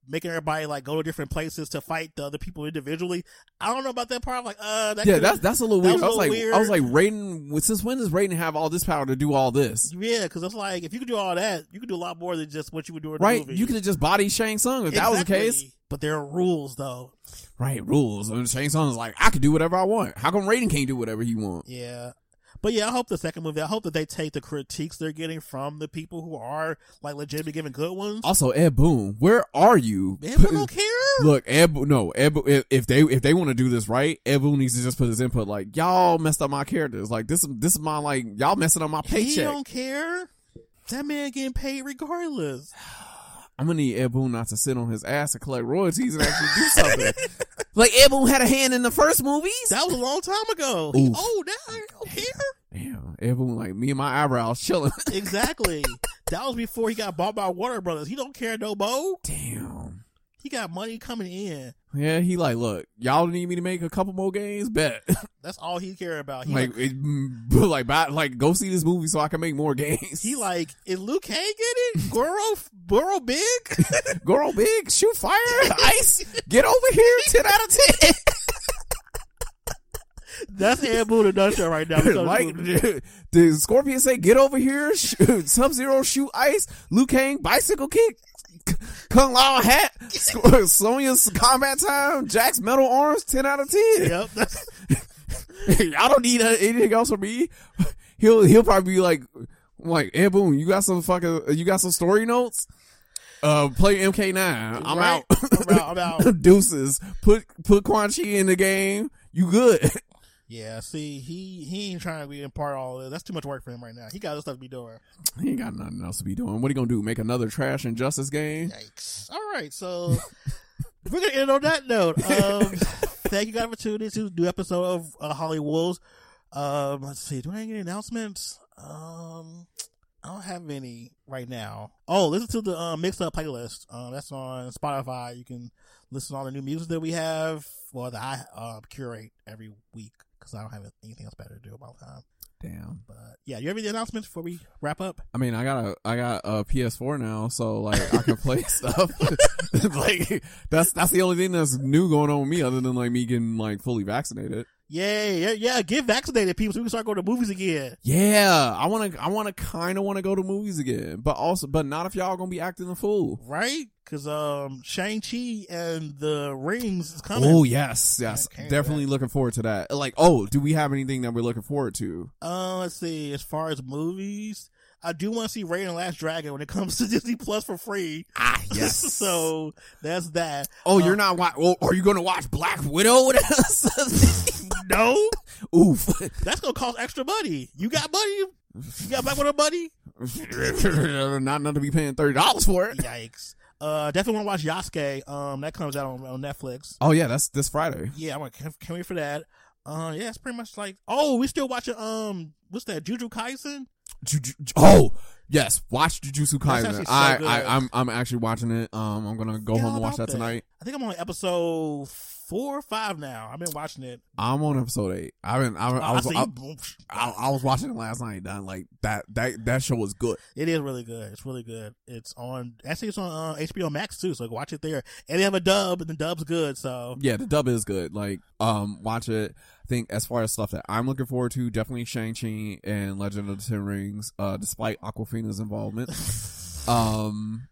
making everybody like go to different places to fight the other people individually. I don't know about that part. I'm like, uh, that Yeah, that's that's a little that weird. was I was like, little I was like, weird. Raiden. Since when does Raiden have all this power to do all this? yeah, because it's like if you could do all that, you could do a lot more than just what you would do in Right? the movie. You could have just body Shang Tsung if that was the case. But there are rules though. Right? Rules. And Tsung is like, I can do whatever I want. How come Raiden can't do whatever he wants? Yeah. But yeah, I hope the second movie, I hope that they take the critiques they're getting from the people who are like legitimately giving good ones. Also, Ed Boon, where are you? Man, we don't care. Look, Ed, Bo- no, Ed, Bo- if, if they if they want to do this right, Ed Boon needs to just put his input. Like y'all messed up my characters. Like this, this is my like y'all messing up my paycheck. He don't care. That man getting paid regardless. I'm gonna need Ed Boon not to sit on his ass and collect royalties and actually do something. like Ed Boon had a hand in the first movies. That was a long time ago. He Oof. old now. I don't care. Damn, Ed Boon like me and my eyebrows chilling. Exactly. that was before he got bought by Warner Brothers. He don't care no more. Damn. He got money coming in. Yeah, he like, look, y'all need me to make a couple more games, bet. That's all he care about. He like, like, it, like, buy, like, go see this movie so I can make more games. he like is Luke Cage in it? Goro Goro big? Girl, big, shoot fire, ice, get over here, ten out of ten. That's Ed Boon in a nutshell right now. like, did Scorpion say, "Get over here"? Shoot, Sub Zero shoot ice. Liu Kang bicycle kick. Kung Lao hat. Sonya's combat time. Jack's metal arms. Ten out of ten. Yep. That's, Y'all don't need anything else from me. He'll he'll probably be like, like Ed Boon, you got some fucking, you got some story notes. Uh, play MK9. I'm right? out. I'm out. I'm out. Deuces. Put put Quan Chi in the game. You good? Yeah, see, he he ain't trying to be in part of all this. That's too much work for him right now. He got other stuff to be doing. He ain't got nothing else to be doing. What are you gonna do? Make another trash Injustice game? Yikes! All right, so we're gonna end on that note. Um, thank you guys for tuning in to new episode of uh, Holly Wolves. Um, let's see. Do I have any announcements? Um, I don't have any right now. Oh, listen to the uh, mix up playlist. Uh, that's on Spotify. You can listen to all the new music that we have, or that I uh, curate every week because I don't have anything else better to do about time. Damn. But yeah, you have any announcements before we wrap up? I mean, I got a, I got a PS4 now, so like I can play stuff. like that's that's the only thing that's new going on with me, other than like me getting like fully vaccinated. Yay, yeah, yeah, get vaccinated, people, so we can start going to movies again. Yeah, I want to, I want to kind of want to go to movies again, but also, but not if y'all gonna be acting a fool. Right? Because um, Shang Chi and the Rings is coming. Oh yes, yes, definitely looking forward to that. Like, oh, do we have anything that we're looking forward to? Uh, let's see. As far as movies, I do want to see Raya and the Last Dragon when it comes to Disney Plus for free. Ah, yes. so that's that. Oh, Uh, you're not. Wa- oh, are you gonna watch Black Widow with us? No. Oof. That's gonna cost extra money. You got money? You got back with a money? not enough to be paying thirty dollars for it. Yikes. Uh, definitely want to watch Yasuke. Um, that comes out on, on Netflix. Oh yeah, that's this Friday. Yeah, I'm gonna can, can wait for that. Uh, yeah, it's pretty much like. Oh, we still watching. Um, what's that? Juju Kaisen. Juju- oh yes, watch Jujutsu Kaisen. so I. I I'm I'm actually watching it. Um, I'm gonna go home and watch about that tonight. I think I'm on episode four or five now. I've been watching it. I'm on episode eight. I've been I, I Oh, was see, I. I, I was watching it last night. Done like that that that show was good. It is really good. It's really good. It's on. Actually, it's on uh, HBO Max too. So watch it there. And they have a dub, and the dub's good. So Yeah, the dub is good. Like, um, watch it. Think as far as stuff that I'm looking forward to, definitely Shang Chi and Legend of the Ten Rings. Uh, despite Awkwafina's involvement, um,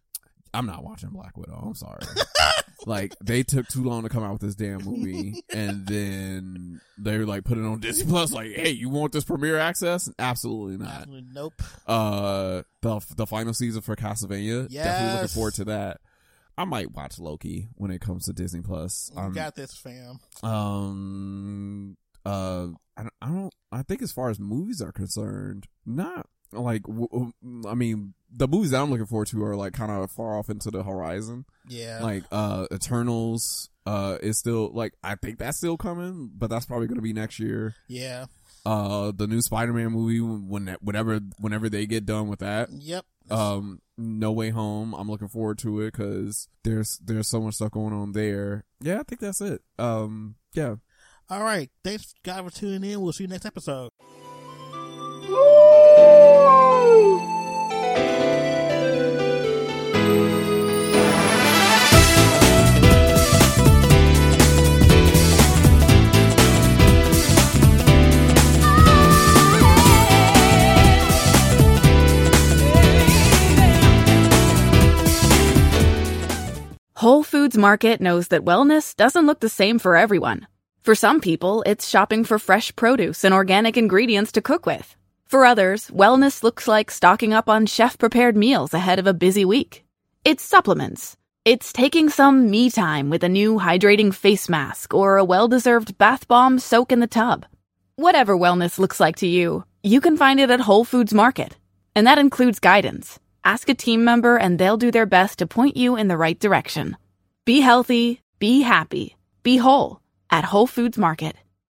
I'm not watching Black Widow. I'm sorry. like they took too long to come out with this damn movie, and then they were like put it on Disney Plus. Like, hey, you want this premiere access? Absolutely not. nope. Uh, the the final season for Castlevania. Yeah. Definitely looking forward to that. I might watch Loki when it comes to Disney Plus. You Um, got this, fam. um uh I don't, I don't i think as far as movies are concerned not like w- i mean the movies that i'm looking forward to are like kind of far off into the horizon Yeah. like uh eternals uh is still like i think that's still coming but that's probably gonna be next year yeah. uh the new spider-man movie when whenever whenever they get done with that Yep. um no way home i'm looking forward to it because there's there's so much stuff going on there yeah i think that's it um yeah All right. Thanks, guys, for tuning in. We'll see you next episode. Whole Foods Market knows that wellness doesn't look the same for everyone. For some people, it's shopping for fresh produce and organic ingredients to cook with. For others, wellness looks like stocking up on chef prepared meals ahead of a busy week. It's supplements. It's taking some me time with a new hydrating face mask or a well deserved bath bomb soak in the tub. Whatever wellness looks like to you, you can find it at Whole Foods Market. And that includes guidance. Ask a team member and they'll do their best to point you in the right direction. Be healthy, be happy, be whole at Whole Foods Market.